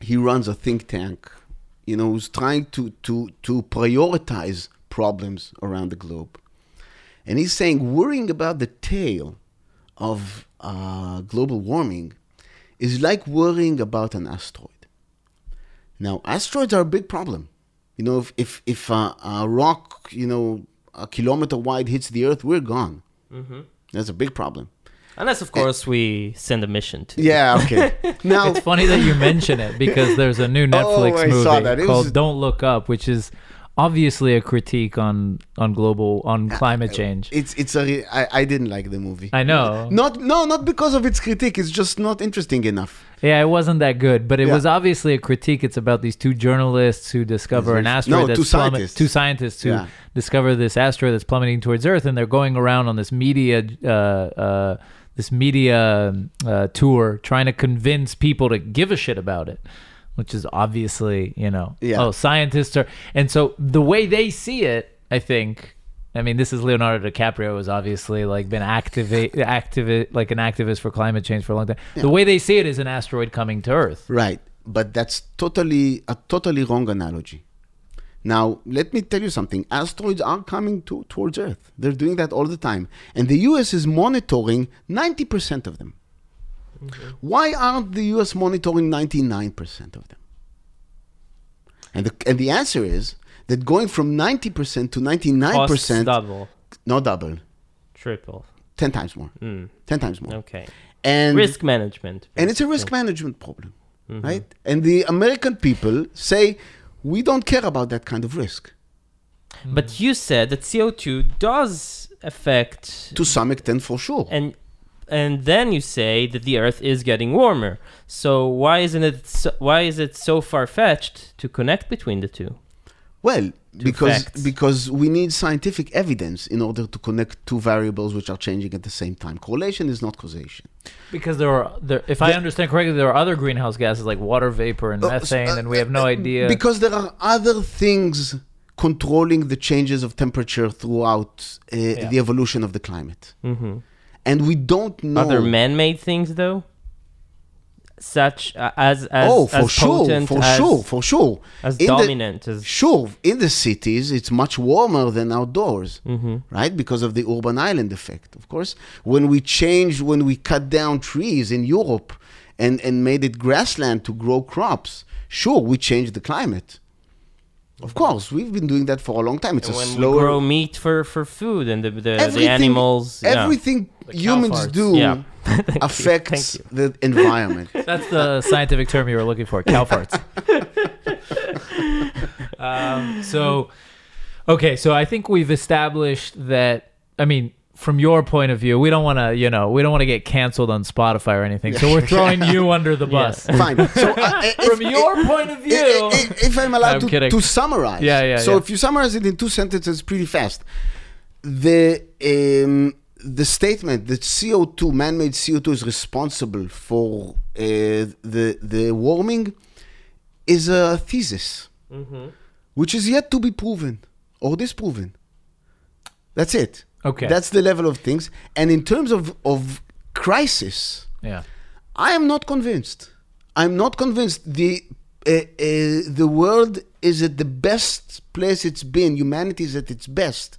he runs a think tank. You know, who's trying to to to prioritize problems around the globe. And he's saying worrying about the tail of uh, global warming is like worrying about an asteroid. Now, asteroids are a big problem. You know, if if, if uh, a rock, you know, a kilometer wide hits the Earth, we're gone. Mm-hmm. That's a big problem. Unless, of course, we send a mission to. Yeah. Okay. now, It's funny that you mention it because there's a new Netflix Oh, movie saw that. It called was- "Don't Look Up," which is obviously a critique on on global on climate change. it's it's a. Re- I, I didn't like the movie. I know. Not no not because of its critique. It's just not interesting enough. Yeah, it wasn't that good, but it Yeah. was obviously a critique. It's about these two journalists who discover an No, asteroid that's two plummet- scientists. two scientists who Yeah. discover this asteroid that's plummeting towards Earth, and they're going around on this media uh, uh, this media uh, tour trying to convince people to give a shit about it. Which is obviously, you know, Yeah. oh, scientists are, and so the way they see it, I think, I mean, this is Leonardo DiCaprio has obviously like been activate, activate, like an activist for climate change for a long time. The way they see it is an asteroid coming to Earth. Right. But that's totally a totally wrong analogy. Now, let me tell you something. Asteroids are coming to, towards Earth. They're doing that all the time. And the US is monitoring 90% of them. Why aren't the US monitoring 99% of them? And the, and the answer is that going from 90% to 99%, Costs double, not double, triple. 10 times more. Mm. 10 times more. Okay. And Risk management. and it's a risk management problem, Mm-hmm. right? And the American people say we don't care about that kind of risk. But you said that CO2 does affect To some extent, for sure. and and then you say that the earth is getting warmer. So why isn't it so, why is it so far fetched to connect between the two? well, because facts. because we need scientific evidence in order to connect two variables which are changing at the same time. Correlation is not causation. Because there are, there, if I understand correctly, there are other greenhouse gases like water vapor and Uh, methane, uh, and we have no uh, idea. Because there are other things controlling the changes of temperature throughout uh, the evolution of the climate. Mm-hmm. And we don't know. Other man-made things, though, such uh, as as oh, for as sure, for as, sure, for sure. as In the- dominant as Sure, in the cities, it's much warmer than outdoors, Mhm. right? Because of the urban island effect, of course. When we change, when we cut down trees in Europe and, and made it grassland to grow crops, sure, we changed the climate. Of course, we've been doing that for a long time. It's And a when slower we grow meat for, for food and the, the, the everything, animals. yeah. everything The humans farts. do Yeah. Affects the environment. That's the scientific term you were looking for, cow farts. um, so, okay, so I think we've established that. I mean, from your point of view, we don't want to, you know, we don't want to get canceled on Spotify or anything. So we're throwing you under the bus. Fine. So uh, if, From your point of view, I- I- if I'm allowed I'm to, to summarize. Yeah, yeah, So yeah. if you summarize it in two sentences pretty fast, the um, the statement that CO2, man-made CO2, is responsible for uh, the the warming is a thesis, Mhm. which is yet to be proven or disproven. That's it. Okay, That's the level of things. And in terms of of crisis, yeah, I am not convinced. I'm not convinced. The uh, uh, the world is at the best place it's been. Humanity is at its best.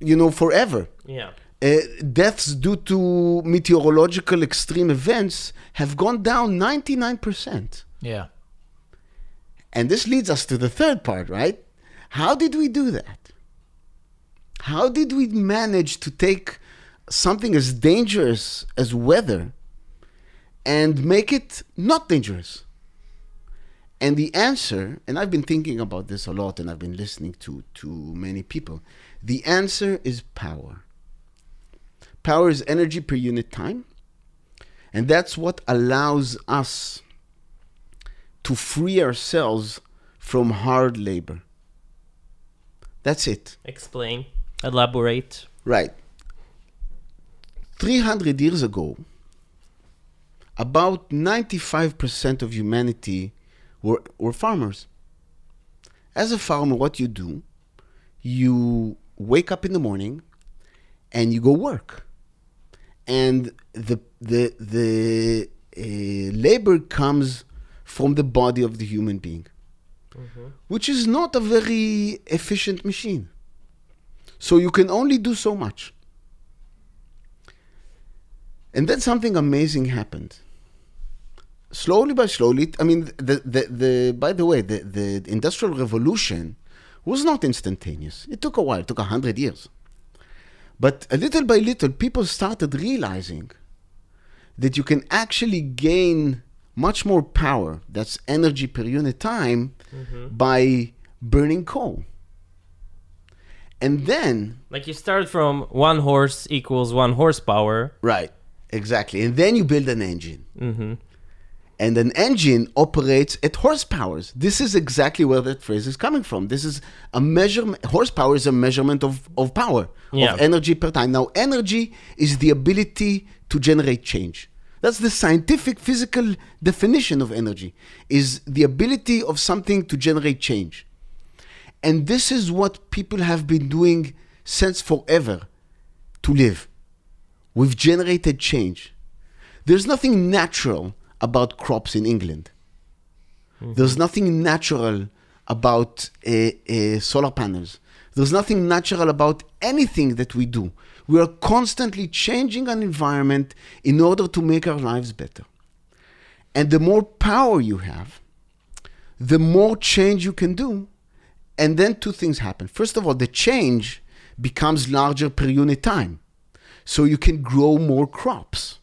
You know, forever. Yeah. Uh, deaths due to meteorological extreme events have gone down 99%. yeah. And this leads us to the third part, right? How did we do that? How did we manage to take something as dangerous as weather and make it not dangerous? And the answer, and I've been thinking about this a lot and I've been listening to, to many people, the answer is power. Power is energy per unit time. And that's what allows us to free ourselves from hard labor. That's it. Explain. Elaborate. Right. 300 years ago, about 95% of humanity were, were farmers. As a farmer, what you do, you wake up in the morning and you go work. And the, the, the uh, labor comes from the body of the human being, which is not a very efficient machine. So you can only do so much. And then something amazing happened. Slowly by slowly, I mean, the, the, the, by the way, the, the Industrial Revolution was not instantaneous. It took a while, it took a hundred years. But a little by little, people started realizing that you can actually gain much more power, that's energy per unit time, mm-hmm. by burning coal. And then Like you start from one horse equals one horsepower. Right, exactly. And then you build an engine. Mm-hmm. And an engine operates at horsepowers. This is exactly where that phrase is coming from. This is a measurement. Horsepower is a measurement of, of power, Yeah. of energy per time. Now, energy is the ability to generate change. That's the scientific, physical definition of energy, is the ability of something to generate change. And this is what people have been doing since forever to live. We've generated change. There's nothing natural about crops in England. There's nothing natural about uh, uh, solar panels. There's nothing natural about anything that we do. We are constantly changing an environment in order to make our lives better. And the more power you have, the more change you can do. And then two things happen. First of all, the change becomes larger per unit time. So you can grow more crops,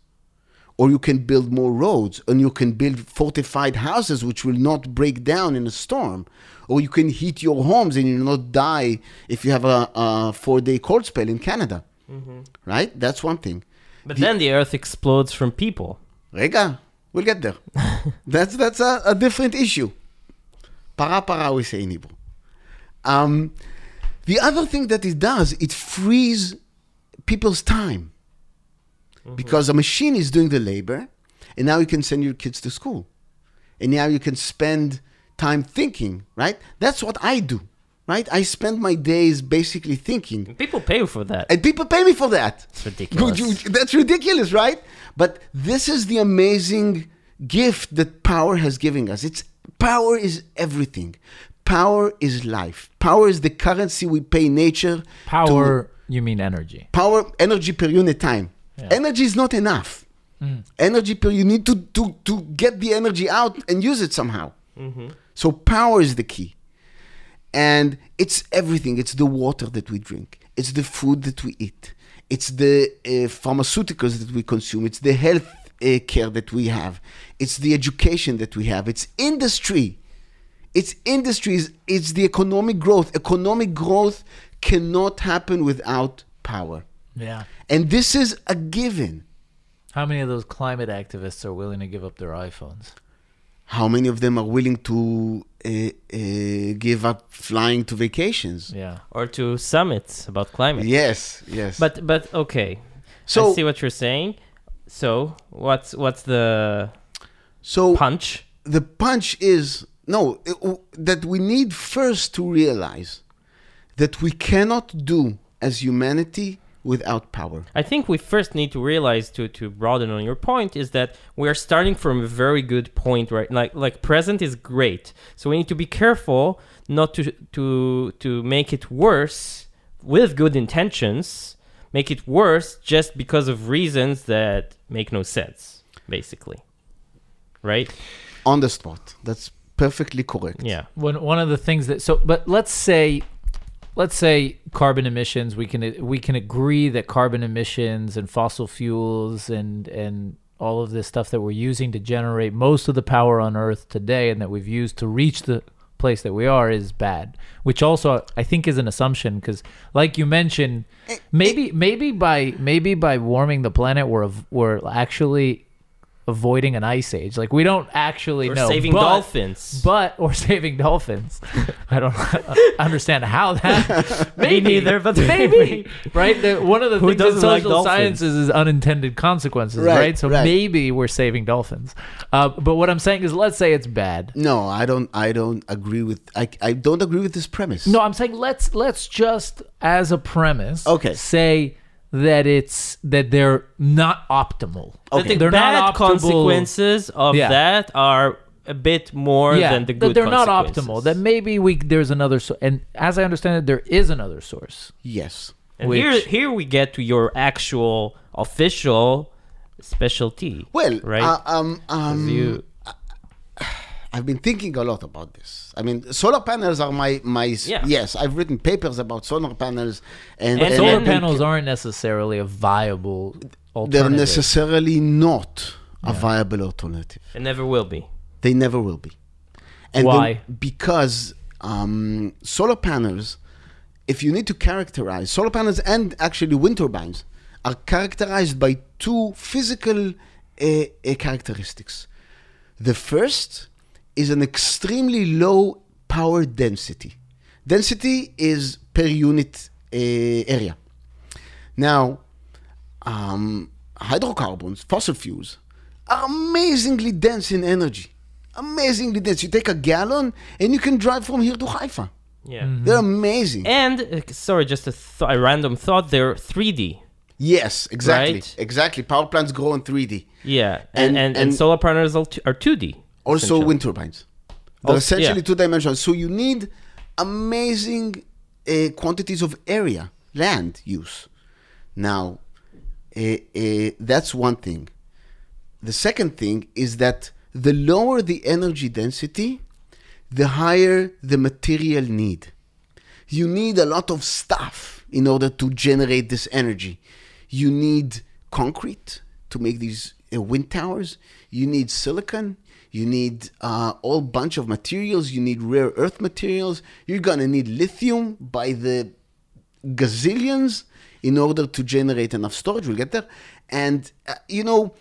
or you can build more roads, and you can build fortified houses which will not break down in a storm, or you can heat your homes and you'll not die if you have a, a four day cold spell in Canada. Mm-hmm. Right? That's one thing. But The- then the earth explodes from people. Rega, we'll get there. that's that's a, a different issue. Para para, we say in Hebrew. Um, the other thing that it does, it frees people's time. Because a machine is doing the labor, and now you can send your kids to school. And now you can spend time thinking, right? That's what I do, right? I spend my days basically thinking. People pay for that. And people pay me for that. It's ridiculous. That's ridiculous, right? But this is the amazing gift that power has given us. It's power is everything. Power is life. Power is the currency we pay nature. Power, you mean energy. Power, energy per unit time. Yeah. Energy is not enough. Energy per you need to, to to get the energy out and use it somehow. So power is the key. And it's everything. It's the water that we drink. It's the food that we eat. It's the uh, pharmaceuticals that we consume. It's the health uh, care that we have. It's the education that we have. It's industry. It's industries. It's the economic growth. Economic growth cannot happen without power. Yeah. And this is a given. How many of those climate activists are willing to give up their iPhones? How many of them are willing to uh, uh, give up flying to vacations? Yeah. or to summits about climate. Yes, yes. But but okay. so I see what you're saying. So what's what's the so punch? the punch is no that we need first to realize that we cannot do as humanity without power. I think we first need to realize to to broaden on your point is that we are starting from a very good point right like like present is great. So we need to be careful not to to to make it worse with good intentions, make it worse just because of reasons that make no sense basically. Right? On the spot. That's perfectly correct. Yeah. One one of the things that so but let's say let's say carbon emissions we can we can agree that carbon emissions and fossil fuels and and all of this stuff that we're using to generate most of the power on earth today and that we've used to reach the place that we are is bad which also i think is an assumption because like you mentioned maybe maybe by maybe by warming the planet we're we're actually avoiding an ice age like we don't actually Or know saving but- dolphins. but or saving dolphins. I don't understand how that. Maybe, neither, but maybe maybe. right. The, one of the Who things in doesn't like social sciences is unintended consequences, right? Right, So right. maybe we're saving dolphins. Uh, but what I'm saying is, let's say it's bad. No, I don't I don't agree with I, I don't agree with this premise. No, I'm saying let's let's just as a premise, Okay. say that it's that they're not optimal. That the They're bad not optimal. consequences of Yeah. that are a bit more than the that good they're not optimal. That maybe we there's another source, and as I understand it, there is another source. Yes. and which- here, here we get to your actual official specialty. Well, right? uh, um, um, you, I've been thinking a lot about this. I mean, solar panels are my my Yeah. yes. I've written papers about solar panels, and, And Solar then- panels aren't necessarily a viable alternative. They're necessarily not a viable alternative. it never will be. They never will be. And Why? because um, solar panels, if you need to characterize solar panels and actually wind turbines, are characterized by two physical uh, uh, characteristics. The first is an extremely low power density. Density is per unit uh, area. Now, um, hydrocarbons, fossil fuels, are amazingly dense in energy. Amazingly dense. You take a gallon and you can drive from here to Haifa. Yeah. They're amazing. And uh, sorry, just a, th- a random thought. They're 3D. yes, exactly. Right. Exactly. Power plants grow in 3D. Yeah, and And- and, and, and- solar panels are 2D. Also, wind turbines. They're Also- essentially yeah. two dimensional. So you need amazing uh, quantities of area, land use. Now, uh, uh, that's one thing. The second thing is that the lower the energy density, the higher the material need. You need a lot of stuff in order to generate this energy. You need concrete to make these uh, wind towers. You need silicon. You need uh, all bunch of materials. You need rare earth materials. You're gonna need lithium by the gazillions in order to generate enough storage. We'll get there. And, uh, you know,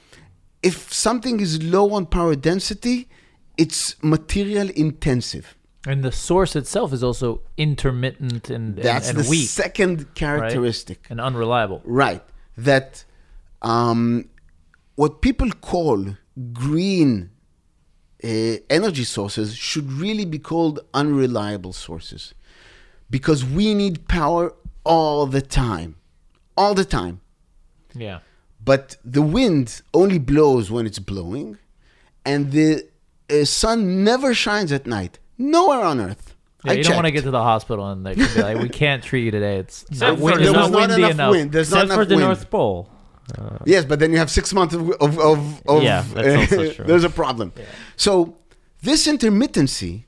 if something is low on power density, it's material intensive. and the source itself is also intermittent and, and, That's and the weak second characteristic. and unreliable. Right. That um, what people call green uh, energy sources should really be called unreliable sources because we need power all the time. All the time. Yeah. But the wind only blows when it's blowing, and the uh, sun never shines at night. Nowhere on Earth. Yeah, I you don't want to get to the hospital and they can be like, we can't treat you today. It's not, for wind, it's there not was not windy enough enough. wind. There's not Except for the wind. North Pole. Uh, Yes, but then you have six months of of, of, of Yeah, that's also true. there's a problem. So this intermittency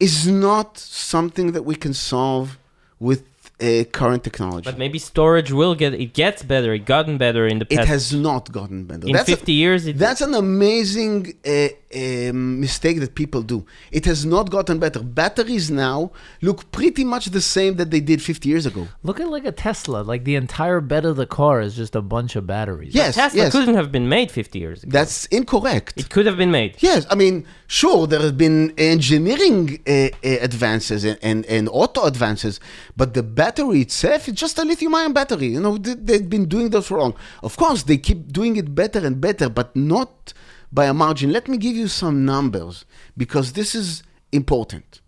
is not something that we can solve with uh, current technology. but maybe storage will get it gets better. It gotten better in the past. it has not gotten better. in That's a- 50 years. It, That's an amazing uh, um, mistake that people do. It has not gotten better. Batteries now look pretty much the same that they did 50 years ago. Look at like a Tesla. Like the entire bed of the car is just a bunch of batteries. Yes, Tesla yes. couldn't have been made 50 years ago. That's incorrect. it could have been made. Yes, I mean, sure, there have been engineering uh, uh, advances and, and, and auto advances, but the battery itself is just a lithium ion battery. You know, they, they've been doing this for long. Of course, they keep doing it better and better, but not by a margin. Let me give you some numbers because this is important.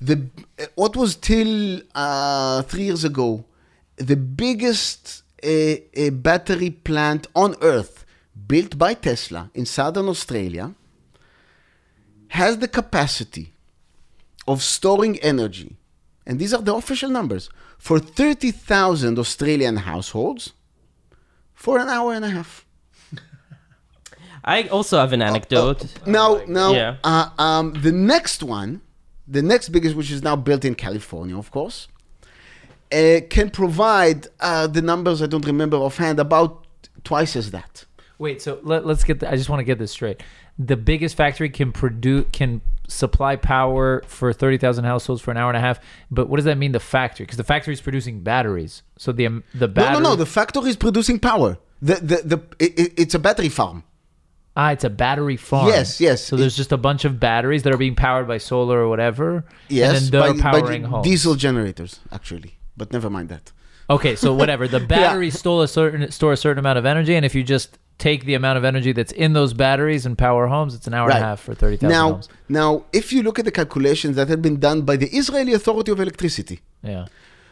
The uh, what was till uh, three years ago the biggest uh, uh, battery plant on Earth, built by Tesla in southern Australia, has the capacity of storing energy, and these are the official numbers, for 30,000 Australian households for an hour and a half. I also have an anecdote. Now, now, Yeah. uh, um, the next one, the next biggest, which is now built in California, of course, uh, can provide uh, the numbers I don't remember offhand about twice as that. Wait, so let, let's get. The, I just want to get this straight. The biggest factory can produce can supply power for thirty thousand households for an hour and a half. But what does that mean? The factory, because the factory is producing batteries. So the um, the battery. no, no. no. The factory is producing power. The, the, the, it, it- it's a battery farm. ah, it's a battery farm. Yes, yes. So there's just a bunch of batteries that are being powered by solar or whatever. Yes, and then they're by, by homes. diesel generators, actually. But never mind that. Okay, so whatever. The batteries stole a certain store a certain amount of energy, and if you just take the amount of energy that's in those batteries and power homes, it's an hour and a half for thirty thousand Now, homes. now, if you look at the calculations that have been done by the Israeli Authority of Electricity, Yeah.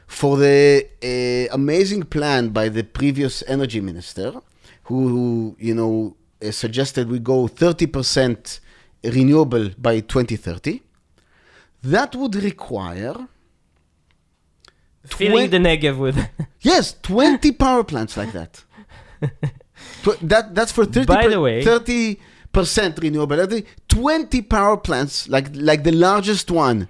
for the uh, amazing plan by the previous energy minister, who, who you know uh, suggested we go 30% renewable by 2030. That would require Filling the Negev with. yes 20 power plants like that. Tw- that that's for 30 By the way- 30 percent renewable energy. 20 power plants like like the largest one.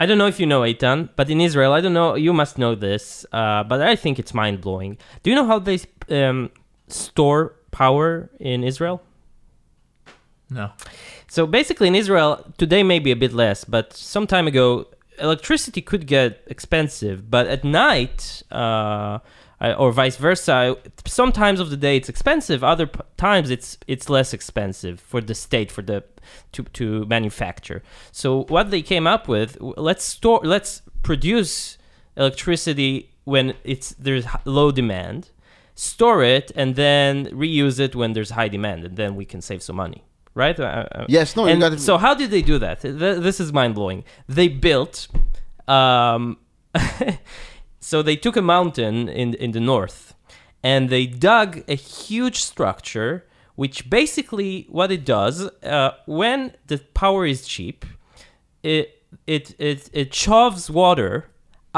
I don't know if you know Eitan, but in Israel, I don't know. You must know this, uh, but I think it's mind blowing. Do you know how they um, store power in Israel? No. So basically, in Israel today, maybe a bit less, but some time ago, electricity could get expensive. But at night, uh, I- or vice versa, sometimes of the day it's expensive. Other p- times it's it's less expensive for the state for the to to manufacture. So what they came up with, let's store, let's produce electricity when it's there's low demand, store it, and then reuse it when there's high demand, and then we can save some money. Right? Uh, uh, Yes, no, you got it. so how did they do that? Th- this is mind blowing. They built, um, so they took a mountain in in the north, and they dug a huge structure, which basically what it does uh, when the power is cheap, it it it it shoves water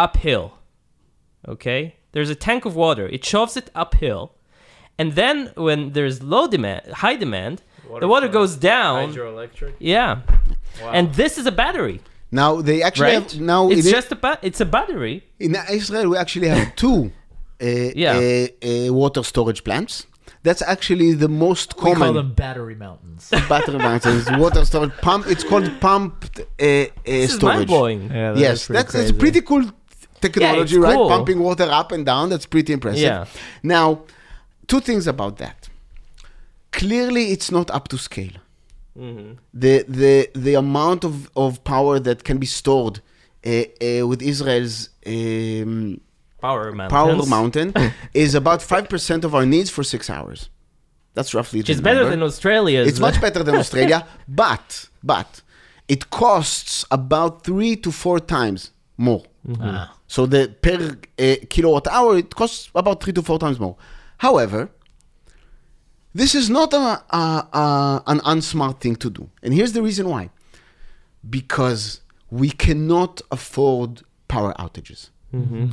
uphill. Okay, there's a tank of water. It shoves it uphill, and then when there's low demand, high demand, the water goes down. Hydroelectric. Yeah. And this is a battery, Now they actually right? have, now it's in, just a ba- it's a battery. in Israel we actually have two uh, Yeah. uh, uh, water storage plants. That's actually the most common. We call common them battery mountains. battery mountains water storage pump. It's called pumped uh, uh, This is mind blowing. yeah, yes, that's, that's pretty cool technology, it's right? cool. Pumping water up and down. That's pretty impressive. Yeah. Now, two things about that. Clearly, it's not up to scale. Mm-hmm. The the the amount of, of power that can be stored uh, uh, with Israel's um, Power mountains. power mountain is about five percent of our needs for six hours. That's roughly. Is better than Australia. It's much better than Australia, but but it costs about three to four times more. Ah. So the per uh, kilowatt hour it costs about three to four times more. However, this is not a, a, a, an unsmart thing to do, and here's the reason why: because we cannot afford power outages. Mm-hmm.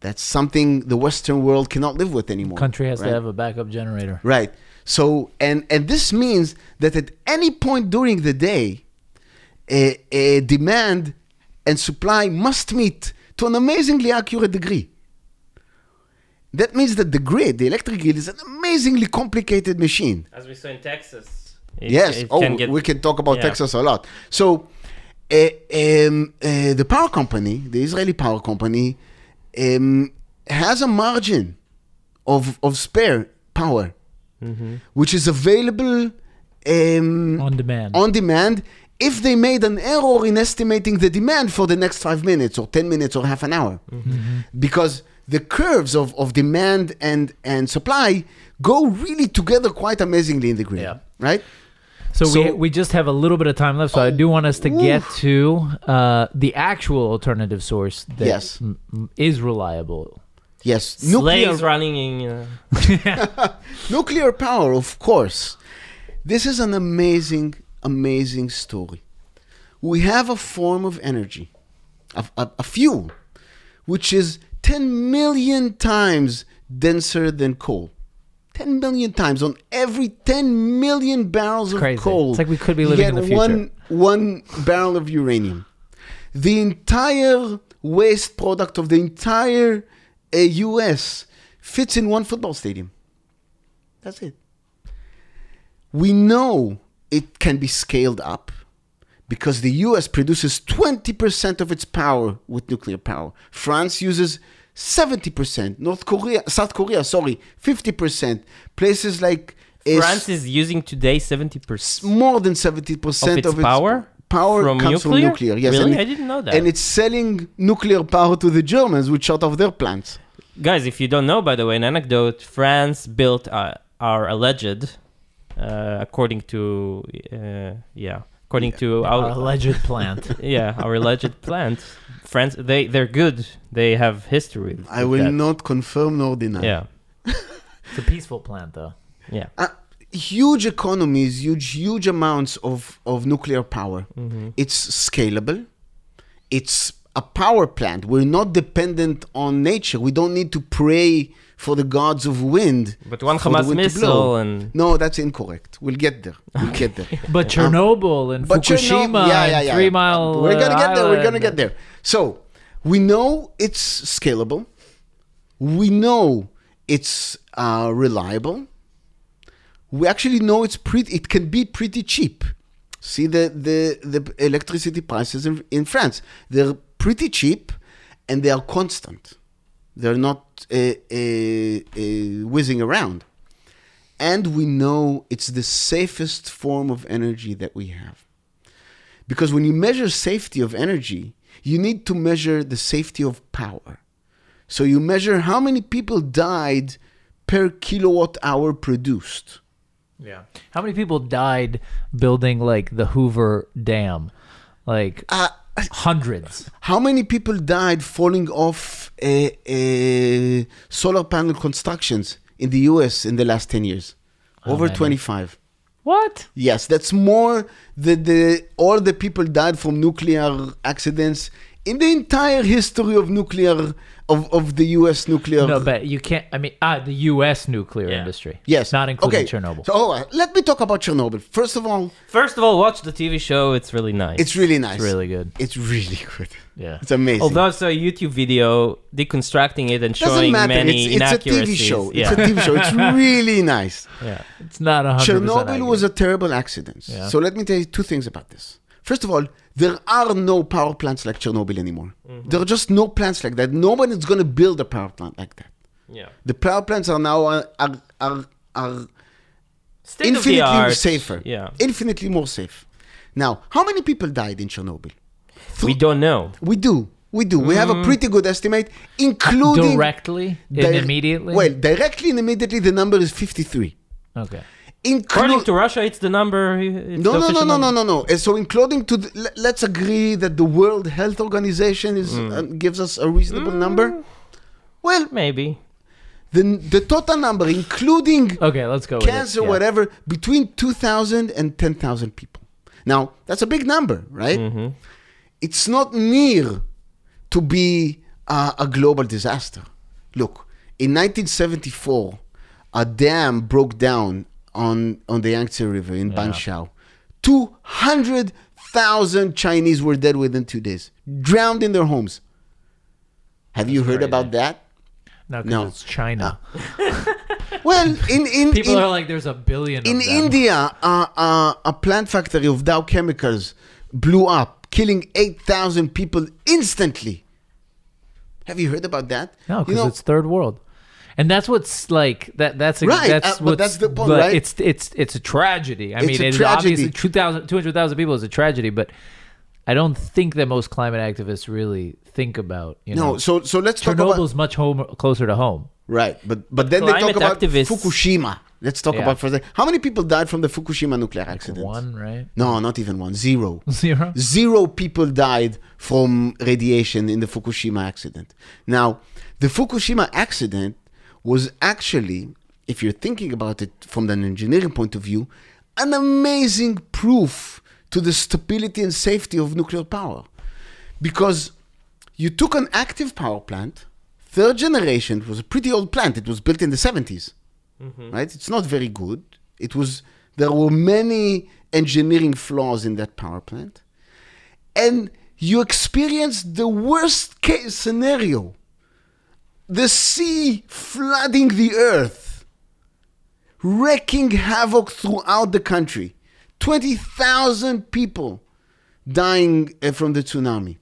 That's something the Western world cannot live with anymore. Country has right? to have a backup generator. Right. So, and and this means that at any point during the day, a, a demand and supply must meet to an amazingly accurate degree. That means that the grid, the electric grid, is an amazingly complicated machine. As we saw in Texas. It, yes. it oh, can get- we can talk about yeah. Texas a lot. So, uh, um, uh, the power company, the Israeli power company, um, has a margin of of spare power, Mm-hmm. which is available um, On demand. on demand if they made an error in estimating the demand for the next five minutes or 10 minutes or half an hour. Mm-hmm. Because the curves of, of demand and, and supply go really together quite amazingly in the grid. Yeah. Right? So, we, So- we just have a little bit of time left, so I do want us to get to uh, the actual alternative source that Yes. m- m- is reliable. Yes. Slaves running in. Uh, Nuclear power, of course. This is an amazing, amazing story. We have a form of energy, a, a, a fuel, which is 10 million times denser than coal. 10 million times on every 10 million barrels of Crazy. coal. It's like we could be you living get in the future. One, one barrel of uranium. The entire waste product of the entire uh, US fits in one football stadium. That's it. We know it can be scaled up because the US produces 20% of its power with nuclear power. France uses 70%. North Korea, South Korea, sorry, 50%. Places like France is using today 70% more than 70% of its power? power from comes nuclear? from nuclear. Yes, Really? and, I didn't know that. and it's selling nuclear power to the Germans, which shut off their plants. Guys, if you don't know, by the way, an anecdote France built uh, our alleged, uh, according to, uh, yeah, according to Our our, alleged plant. yeah, our alleged plant. France, they, they're good. They have history. I will that. not confirm nor deny. Yeah, It's a peaceful plant, though. yeah. Uh, huge economies, huge, huge amounts of, of nuclear power. Mm-hmm. It's scalable. It's a power plant. We're not dependent on nature. We don't need to pray for the gods of wind. But one for the Hamas wind to missile blow. and No, that's incorrect. We'll get there. We'll get there. But Chernobyl and But Fukushima Chernobyl- yeah, yeah, and yeah, Three. Mile. We're gonna uh, get there. We're gonna get there. So we know it's scalable. We know it's uh, reliable. We actually know it's pretty. It can be pretty cheap. See the the the electricity prices in, in France. They're pretty cheap, and they are constant. They're not uh, uh, uh, whizzing around. And we know it's the safest form of energy that we have. Because when you measure safety of energy, you need to measure the safety of power. So you measure how many people died per kilowatt hour produced. Yeah. How many people died building like the Hoover Dam? Like Uh, hundreds. how many people died falling off uh, uh, solar panel constructions in the US in the last 10 years? Over? 25. What? Yes, that's more than the all the people died from nuclear accidents in the entire history of nuclear of, of the U.S. nuclear. No, but you can't. I mean, ah, the U.S. nuclear Yeah. industry. yes, Not including okay. Chernobyl. So oh, let me talk about Chernobyl. First of all, First of all, watch the TV show. It's really nice. it's really nice. It's really good. It's really good. Yeah. It's amazing. Although it's a YouTube video deconstructing it and doesn't showing matter. many It's, it's a TV show. Yeah. It's a TV show. It's really nice. yeah. It's not a hundred. Chernobyl was a terrible accident. Yeah. So let me tell you two things about this. First of all, there are no power plants like Chernobyl anymore. Mm-hmm. There are just no plants like that. Nobody's going to build a power plant like that. Yeah. The power plants are now uh, are are, are State of the infinitely art. safer. Yeah. Infinitely more safe. Now, how many people died in Chernobyl? We don't know. We do. We do. We Mm. have a pretty good estimate, including directly and Di- immediately. Well, directly and immediately, the number is fifty-three. okay. According to Russia, it's the number. It's no, the no, no, no, no, no, no. Uh, So, including to, the, le- let's agree that the World Health Organization is Mm. uh, gives us a reasonable number. Well, Maybe. the the total number, including Okay, let's go. cancer, Yeah. whatever, between 2,000 and 10,000 people. Now, that's a big number, right? Mm-hmm. It's not near to be uh, a global disaster. Look, in 1974, a dam broke down on, on the Yangtze River in Yeah. Banqiao. 200,000 Chinese were dead within two days, drowned in their homes. Have you heard crazy. about that? No, No. it's China. Well, in in People in, are like, there's a billion in of them. India, uh, uh, a plant factory of Dow Chemicals blew up, killing 8,000 people instantly. Have you heard about that? No, because it's third world, and that's what's like that. That's a, Right, That's uh, but what's, that's the point, right? It's it's it's a tragedy. I It's mean, a it's tragedy. obviously 2,000 200,000 people is a tragedy, but I don't think that most climate activists really think about. You know, no, so so let's talk about much home closer to home. right, but but then they talk about activists- Fukushima. Let's talk Yeah. about for a second. How many people died from the Fukushima nuclear accident? One, right? No, not even one. Zero. Zero. Zero people died from radiation in the Fukushima accident. Now, the Fukushima accident was actually, if you're thinking about it from an engineering point of view, an amazing proof to the stability and safety of nuclear power. Because you took an active power plant, third generation, it was a pretty old plant, it was built in the 70s mm-hmm. right? It's not very good. It was there were many engineering flaws in that power plant, and you experienced the worst case scenario: the sea flooding the earth, wreaking havoc throughout the country. Twenty thousand people dying uh, from the tsunami,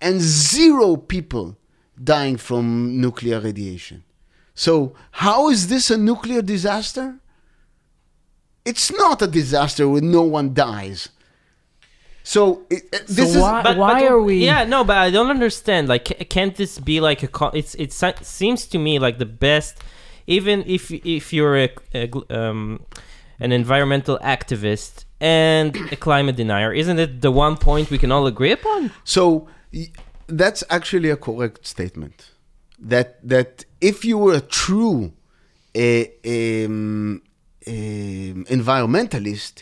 and zero people dying from nuclear radiation. So, how is this a nuclear disaster? It's not a disaster when no one dies. So, it, uh, this So is why- why are we- Yeah, no, but I don't understand. Like, can't this be like a? Co- it's it seems to me like the best, even if if you're a, a gl- um, an environmental activist and a climate denier, isn't it the one point we can all agree upon? So that's actually a correct statement. That that if you were a true uh, um, um, environmentalist,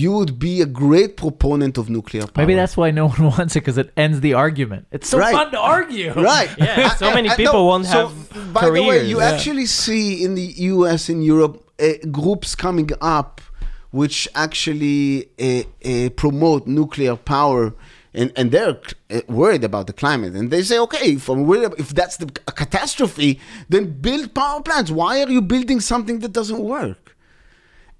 you would be a great proponent of nuclear power. Maybe that's why no one wants it because it ends the argument. It's so Right. fun to argue. right. Yeah, so many I- people won't so, have By the way, you Yeah. actually see in the U.S. and Europe uh, groups coming up which actually uh, uh, promote nuclear power. And, and they're worried about the climate, and they say, okay, if, I'm worried about- if that's the, a catastrophe, then build power plants. Why are you building something that doesn't work?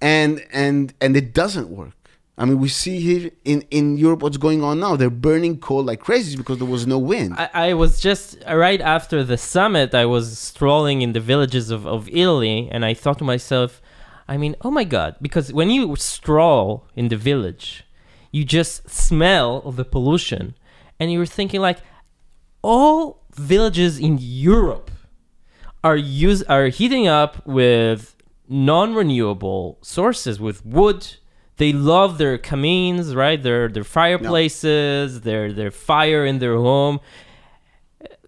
And and and it doesn't work. I mean, we see here in, in Europe what's going on now. They're burning coal like crazy because there was no wind. I, I was just uh, right after the summit. I was strolling in the villages of, of Italy, and I thought to myself, I mean, oh my god! Because when you stroll in the village, you just smell the pollution, and you're thinking like, all villages in Europe are use are heating up with non-renewable sources with wood. They love their camins, right? Their their fireplaces, their their fire in their home.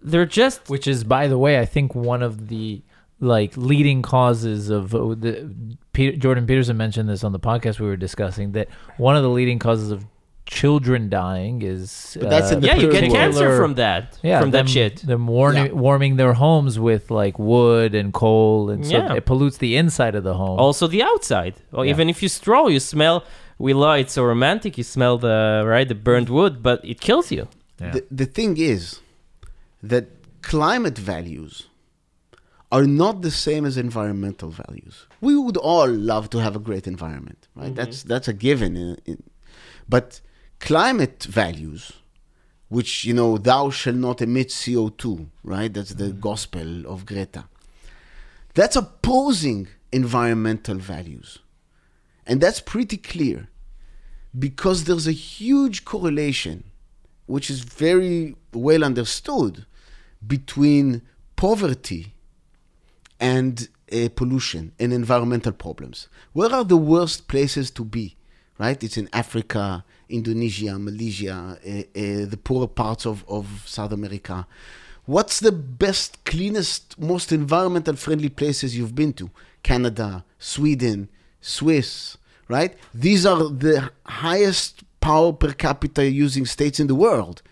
They're just Which is, by the way, I think one of the like leading causes of uh, the Peter, Jordan Peterson mentioned this on the podcast we were discussing that one of the leading causes of children dying is But that's in uh, the yeah, you get particular- cancer from that, yeah, from them, that shit. Them warming, Yeah. warming their homes with like wood and coal, and so Yeah. it pollutes the inside of the home. Also the outside. Or Yeah. even if you stroll, you smell. We love it's so romantic. You smell the right the burnt wood, but it kills you. Yeah. The, the thing is that climate values are not the same as environmental values. We would all love to have a great environment, right? Mm-hmm. That's that's a given. In, in, but climate values, which you know, thou shall not emit CO two, right? That's the gospel of Greta. That's opposing environmental values, and that's pretty clear because there's a huge correlation which is very well understood between poverty and uh, pollution and environmental problems. Where are the worst places to be? Right? It's in Africa, Indonesia, Malaysia, uh, uh, the poorer parts of, of South America. What's the best, cleanest, most environmental friendly places you've been to? Canada, Sweden, Swiss, right? These are the highest power per capita using states in the world.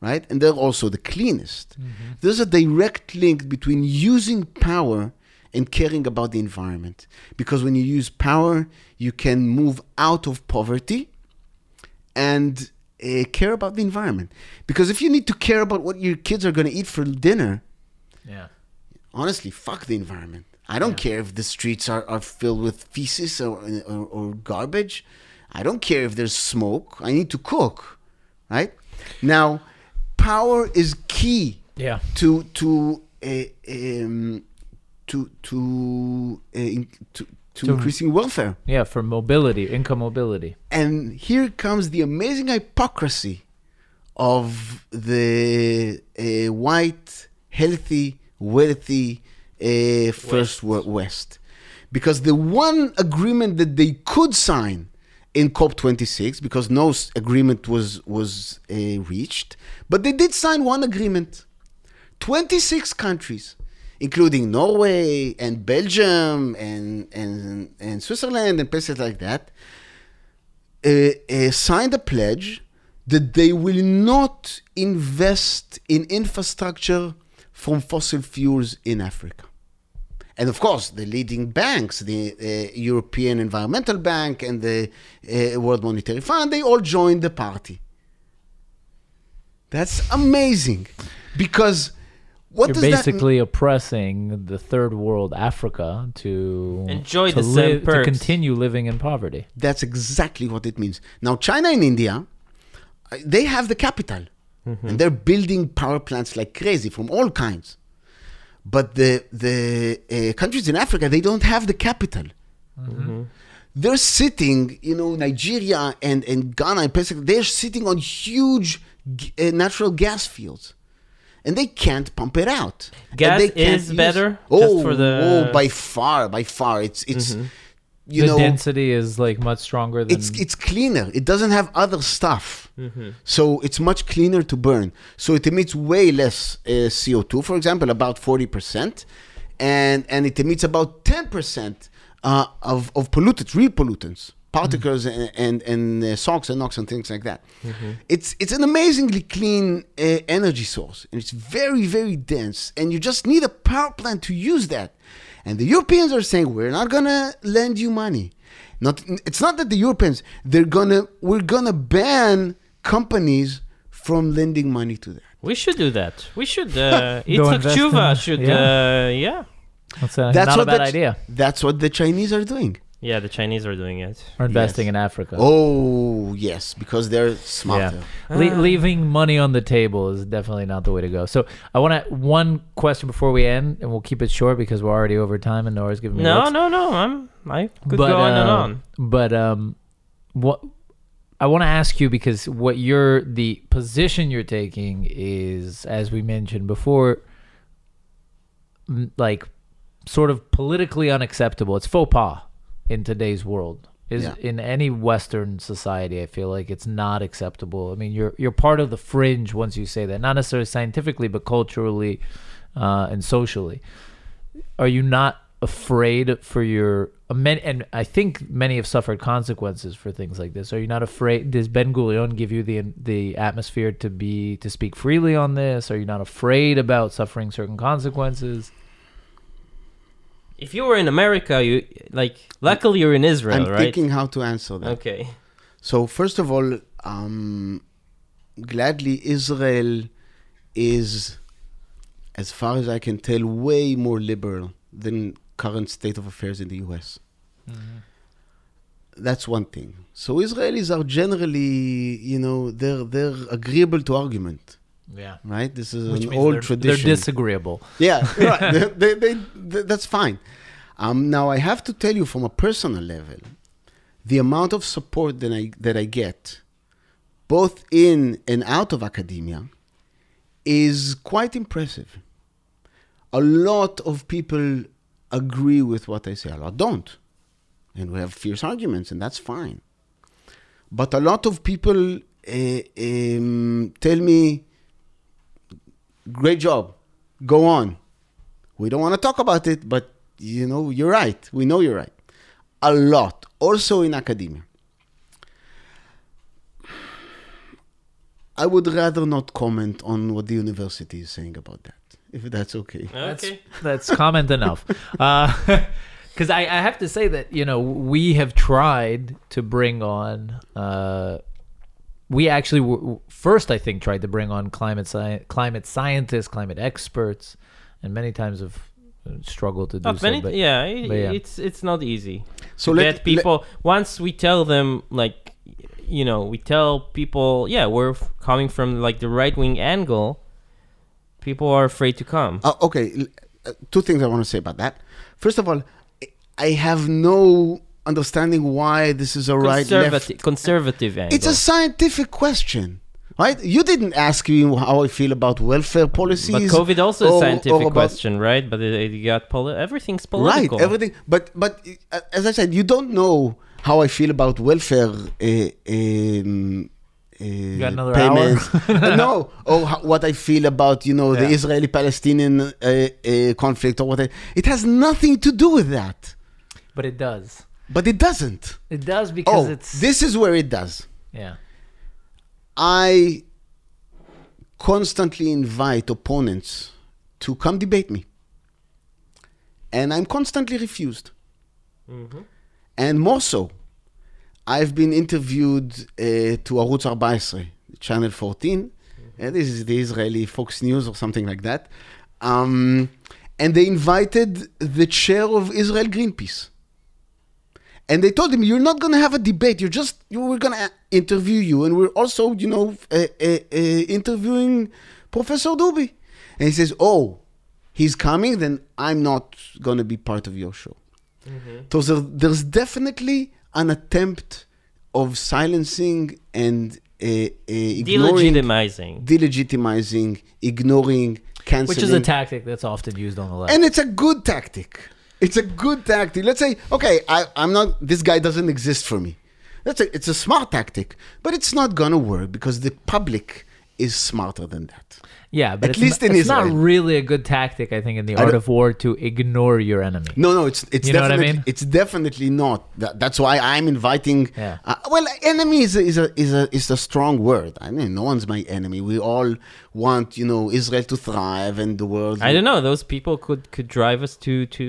right? And they're also the cleanest. There's a direct link between using power and caring about the environment. Because when you use power, you can move out of poverty and uh, care about the environment. Because if you need to care about what your kids are going to eat for dinner, Yeah. honestly, fuck the environment. I don't care if the streets are, are filled with feces or, or, or garbage. I don't care if there's smoke. I need to cook, right? Now, power is key Yeah. to to uh, um, to to, uh, to to To- increasing welfare. Yeah, for mobility, income mobility. And here comes the amazing hypocrisy of the uh, white, healthy, wealthy uh, first world West. Because the one agreement that they could sign in COP26, because no agreement was, was uh, reached, but they did sign one agreement. 26 countries, including Norway and Belgium and, and, and Switzerland and places like that, uh, uh, signed a pledge that they will not invest in infrastructure from fossil fuels in Africa. And of course, the leading banks, the uh, European Environmental Bank and the uh, World Monetary Fund, they all joined the party. That's amazing because what You're does that basically oppressing the third world, Africa, to Enjoy to the same live, to continue living in poverty. That's exactly what it means. Now, China and India, uh, they have the capital, and they're building power plants like crazy from all kinds. But the the uh, countries in Africa, they don't have the capital. They're sitting, you know, Nigeria and, and Ghana and places, they're sitting on huge g- uh, natural gas fields. And they can't pump it out. Gas they can't is use- better, Oh, just for the- oh, by far, by far. It's it's you the know density is like much stronger than it's it's cleaner. It doesn't have other stuff, Mm-hmm. so it's much cleaner to burn. So it emits way less uh, CO two, for example, about forty percent, and and it emits about ten percent uh, of of pollutants, real pollutants, particles and and, and uh, SOx and NOx and things like that. It's it's an amazingly clean uh, energy source, and it's very very dense, and you just need a power plant to use that. And the Europeans are saying we're not gonna lend you money. Not it's not that the Europeans they're gonna we're gonna ban companies from lending money to that. We should do that. We should. Uh, Go Itzhak invest in- Tshuva should. yeah. Uh, yeah. That's, a, That's not a bad the- idea. That's what the Chinese are doing. Yeah, the Chinese are doing it. Or investing Yes. in Africa. Oh yes, because they're smarter. Le- leaving money on the table is definitely not the way to go. So I want to one question before we end, and we'll keep it short because we're already over time, and Naor's giving me No, looks. no, no. I'm. I could But, go on and uh, on. But um, what I want to ask you because what you're the position you're taking is, as we mentioned before, like sort of politically unacceptable. It's faux pas in today's world. Is Yeah. in any Western society, I feel like it's not acceptable. I mean, you're you're part of the fringe once you say that, not necessarily scientifically, but culturally uh, and socially are you not afraid for your uh, and I think many have suffered consequences for things like this. Are you not afraid? Does Ben Gurion give you the the atmosphere to be to speak freely on this? Are you not afraid about suffering certain consequences? If you were in America, you like. Luckily, you're in Israel, I'm right? thinking how to answer that. Okay. So first of all, um, gladly Israel is, as far as I can tell, way more liberal than current state of affairs in the U.S. That's one thing. So Israelis are generally, you know, they're they're agreeable to argument, Yeah. right? This is Which an old they're, tradition. they're disagreeable. Yeah, right. they, they, they, th- that's fine. Um, now I have to tell you from a personal level, the amount of support that I that I get, both in and out of academia, is quite impressive. A lot of people agree with what I say. A lot don't, and we have fierce arguments, and that's fine. But a lot of people uh, um, tell me, "Great job, go on." We don't want to talk about it, but you know, you're right. We know you're right. A lot, also in academia. I would rather not comment on what the university is saying about that, if that's okay. Okay. That's comment enough. Because I, I have to say that you know we have tried to bring on. Uh, we actually w- first, I think, tried to bring on climate sci- climate scientists, climate experts, and many times have uh, struggled to do Not so. many, but yeah, i- but yeah. it's it's not easy. So to let- get people once we tell them like you know we tell people yeah we're f- coming from like the right wing angle people are afraid to come Uh, okay, uh, two things I want to say about that. First of all, I- I have no understanding why this is a right left. conservative conservative angle It's a scientific question, right? You didn't ask me how I feel about welfare policies. but covid also is or- a scientific about- question right but it, it got poli- everything's political. Right, everything. But but uh, as I said, you don't know how I feel about welfare. Uh, um, uh, got another payments. no, or how, what I feel about you know the Israeli-Palestinian uh, uh, conflict or what. It has nothing to do with that. but it does. But it doesn't. It does because Oh, it's this is where it does. yeah. I constantly invite opponents to come debate me. And I'm constantly refused. Mhm. And more so, I've been interviewed uh, to Arutz 14, Channel 14. Uh, this is the Israeli Fox News or something like that. Um, and they invited the chair of Israel Greenpeace. And they told him, "You're not going to have a debate. You're just you, we're going to interview you, and we're also, you know, uh, uh, uh, interviewing Professor Dubi." And he says, "Oh, he's coming. Then I'm not going to be part of your show." So there, there's definitely an attempt of silencing and uh, uh, ignoring, delegitimizing delegitimizing, ignoring, canceling. Which is a tactic that's often used on the left. And it's a good tactic. It's a good tactic. Let's say, okay, I, I'm not. This guy doesn't exist for me. That's a, it's a smart tactic, but it's not gonna work because the public is smarter than that. Yeah, but at it's, least not, in it's not really a good tactic, I think, in the I art of war to ignore your enemy. No, no, it's it's You know what I definitely mean? it's definitely not. That, that's why I'm inviting. Yeah. Uh, well, enemy is a, is a is a is a strong word. I mean, no one's my enemy. We all want you know Israel to thrive and the world. i don't know those people could could drive us to to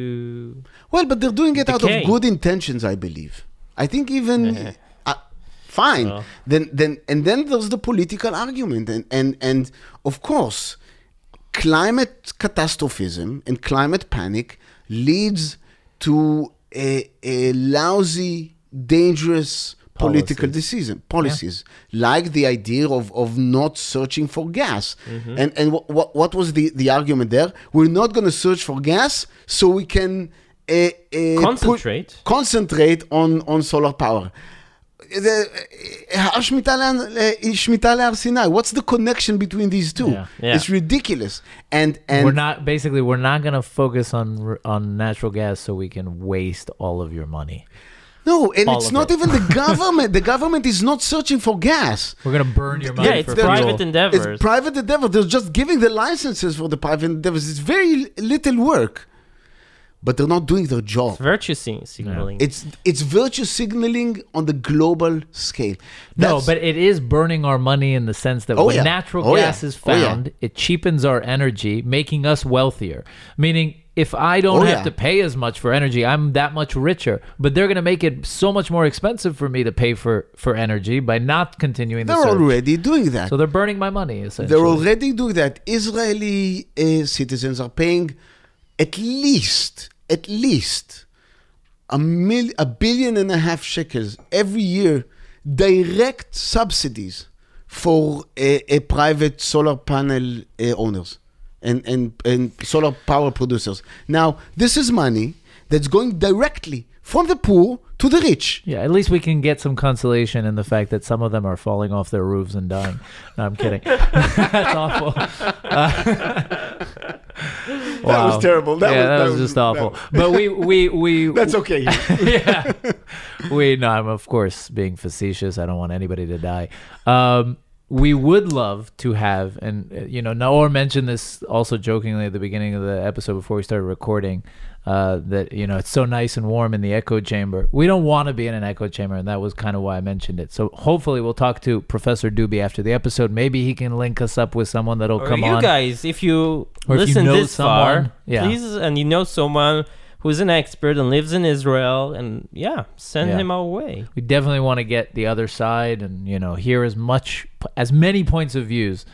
Well, but they're doing it out of good intentions, I believe. I think even uh, fine. Then then and then there's the political argument. And and and of course, climate catastrophism and climate panic leads to a, a lousy, dangerous political decision policies like the idea of, of not searching for gas. And and what, what what was the the argument there? We're not going to search for gas so we can uh, uh, put- concentrate. concentrate on on solar power the, eh, Shemitah land, Sinai? What's the connection between these two? Yeah, yeah. It's ridiculous. And and we're not basically we're not going to focus on on natural gas so we can waste all of your money. No, and all it's not it. even the government. the government is not searching for gas. We're gonna burn your money. Yeah, it's private endeavors. It's private endeavor. They're just giving the licenses for the private endeavors. It's very little work but they're not doing their job. It's virtue sig- signaling It's it's virtue signaling on the global scale. No, but it is burning our money in the sense that Oh, when yeah. natural Oh, gas yeah. is Oh, yeah. found, it cheapens our energy, making us wealthier. Meaning, if I don't Oh, have yeah. to pay as much for energy, I'm that much richer. But they're going to make it so much more expensive for me to pay for, for energy by not continuing they're search. already doing that. So they're burning my money, essentially. They're already doing that. Israeli uh, citizens are paying at least, at least a mil, a billion and a half shekels every year, direct subsidies for uh, uh, private solar panel uh, owners and, and, and solar power producers. Now, this is money that's going directly from the poor to the rich. Yeah, at least we can get some consolation in the fact that some of them are falling off their roofs and dying. No, I'm kidding. That's awful. That was terrible. That yeah, was- that, that was, was- just awful. But we, we, we. That's okay. yeah. We no, I'm of course being facetious. I don't want anybody to die. Um, we would love to have, and uh, you know, Naor mentioned this also jokingly at the beginning of the episode before we started recording. Uh, that you know it's so nice and warm in the echo chamber. We don't want to be in an echo chamber, and that was kind of why I mentioned it. So hopefully we'll talk to Professor Dubi after the episode. Maybe he can link us up with someone that'll Or come you on. guys, if you Or if you listen know this far, yeah. please, and you know someone who's an expert and lives in Israel, and yeah, send Yeah. him our way. we definitely want to get the other side and you know hear as much as many points of views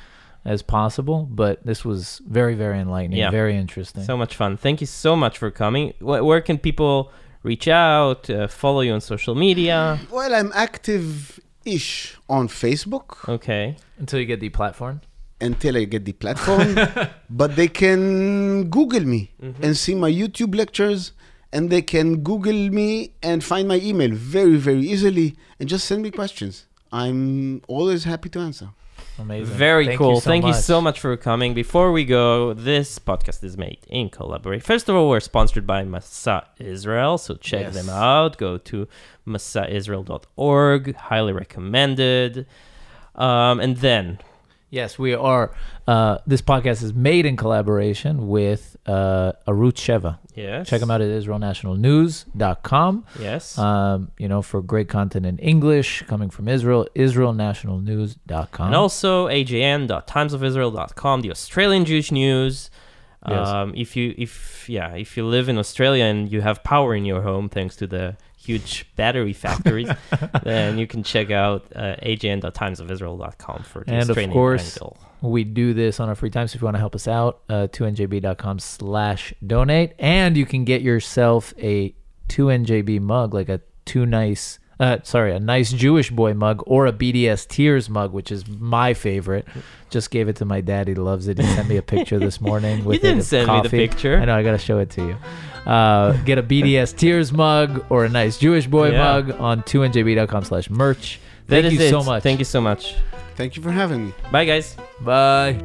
as possible but this was very very enlightening Yeah. very interesting So much fun. Thank you so much for coming. Wh- where can people reach out, uh, follow you on social media? Well, I'm active-ish on Facebook Okay. until you get the platform until I get the platform, but they can Google me and see my YouTube lectures, and they can Google me and find my email very, very easily, and just send me questions. I'm always happy to answer. Amazing Very Thank cool. you so Thank you so much for coming. Before we go, this podcast is made in collaboration. First of all, we're sponsored by Masa Israel, so check Yes. them out. Go to masaisrael.org. Highly recommended. Um, and then, yes we are uh, this podcast is made in collaboration with uh, Arutz Sheva. Yes, check them out at israelnationalnews.com Yes, um, you know for great content in english coming from israel israelnationalnews.com and also ajn.timesofisrael.com, the Australian Jewish news. Yes. Um, if you if yeah if you live in Australia and you have power in your home thanks to the huge battery factories, then you can check out uh, ajn.timesofisrael.com for the And of course, angle. we do this on our free time so if you want to help us out uh, 2njb.com slash donate and you can get yourself a 2njb mug like a two nice uh, sorry a nice jewish boy mug or a bds tears mug which is my favorite just gave it to my dad he loves it he sent me a picture this morning with You didn't send me the coffee. picture. i know i gotta show it to you uh, get a bds tears mug or a nice jewish boy Yeah. mug on 2njb.com slash merch That thank is you it. so much Thank you so much. Thank you for having me. Bye, guys. bye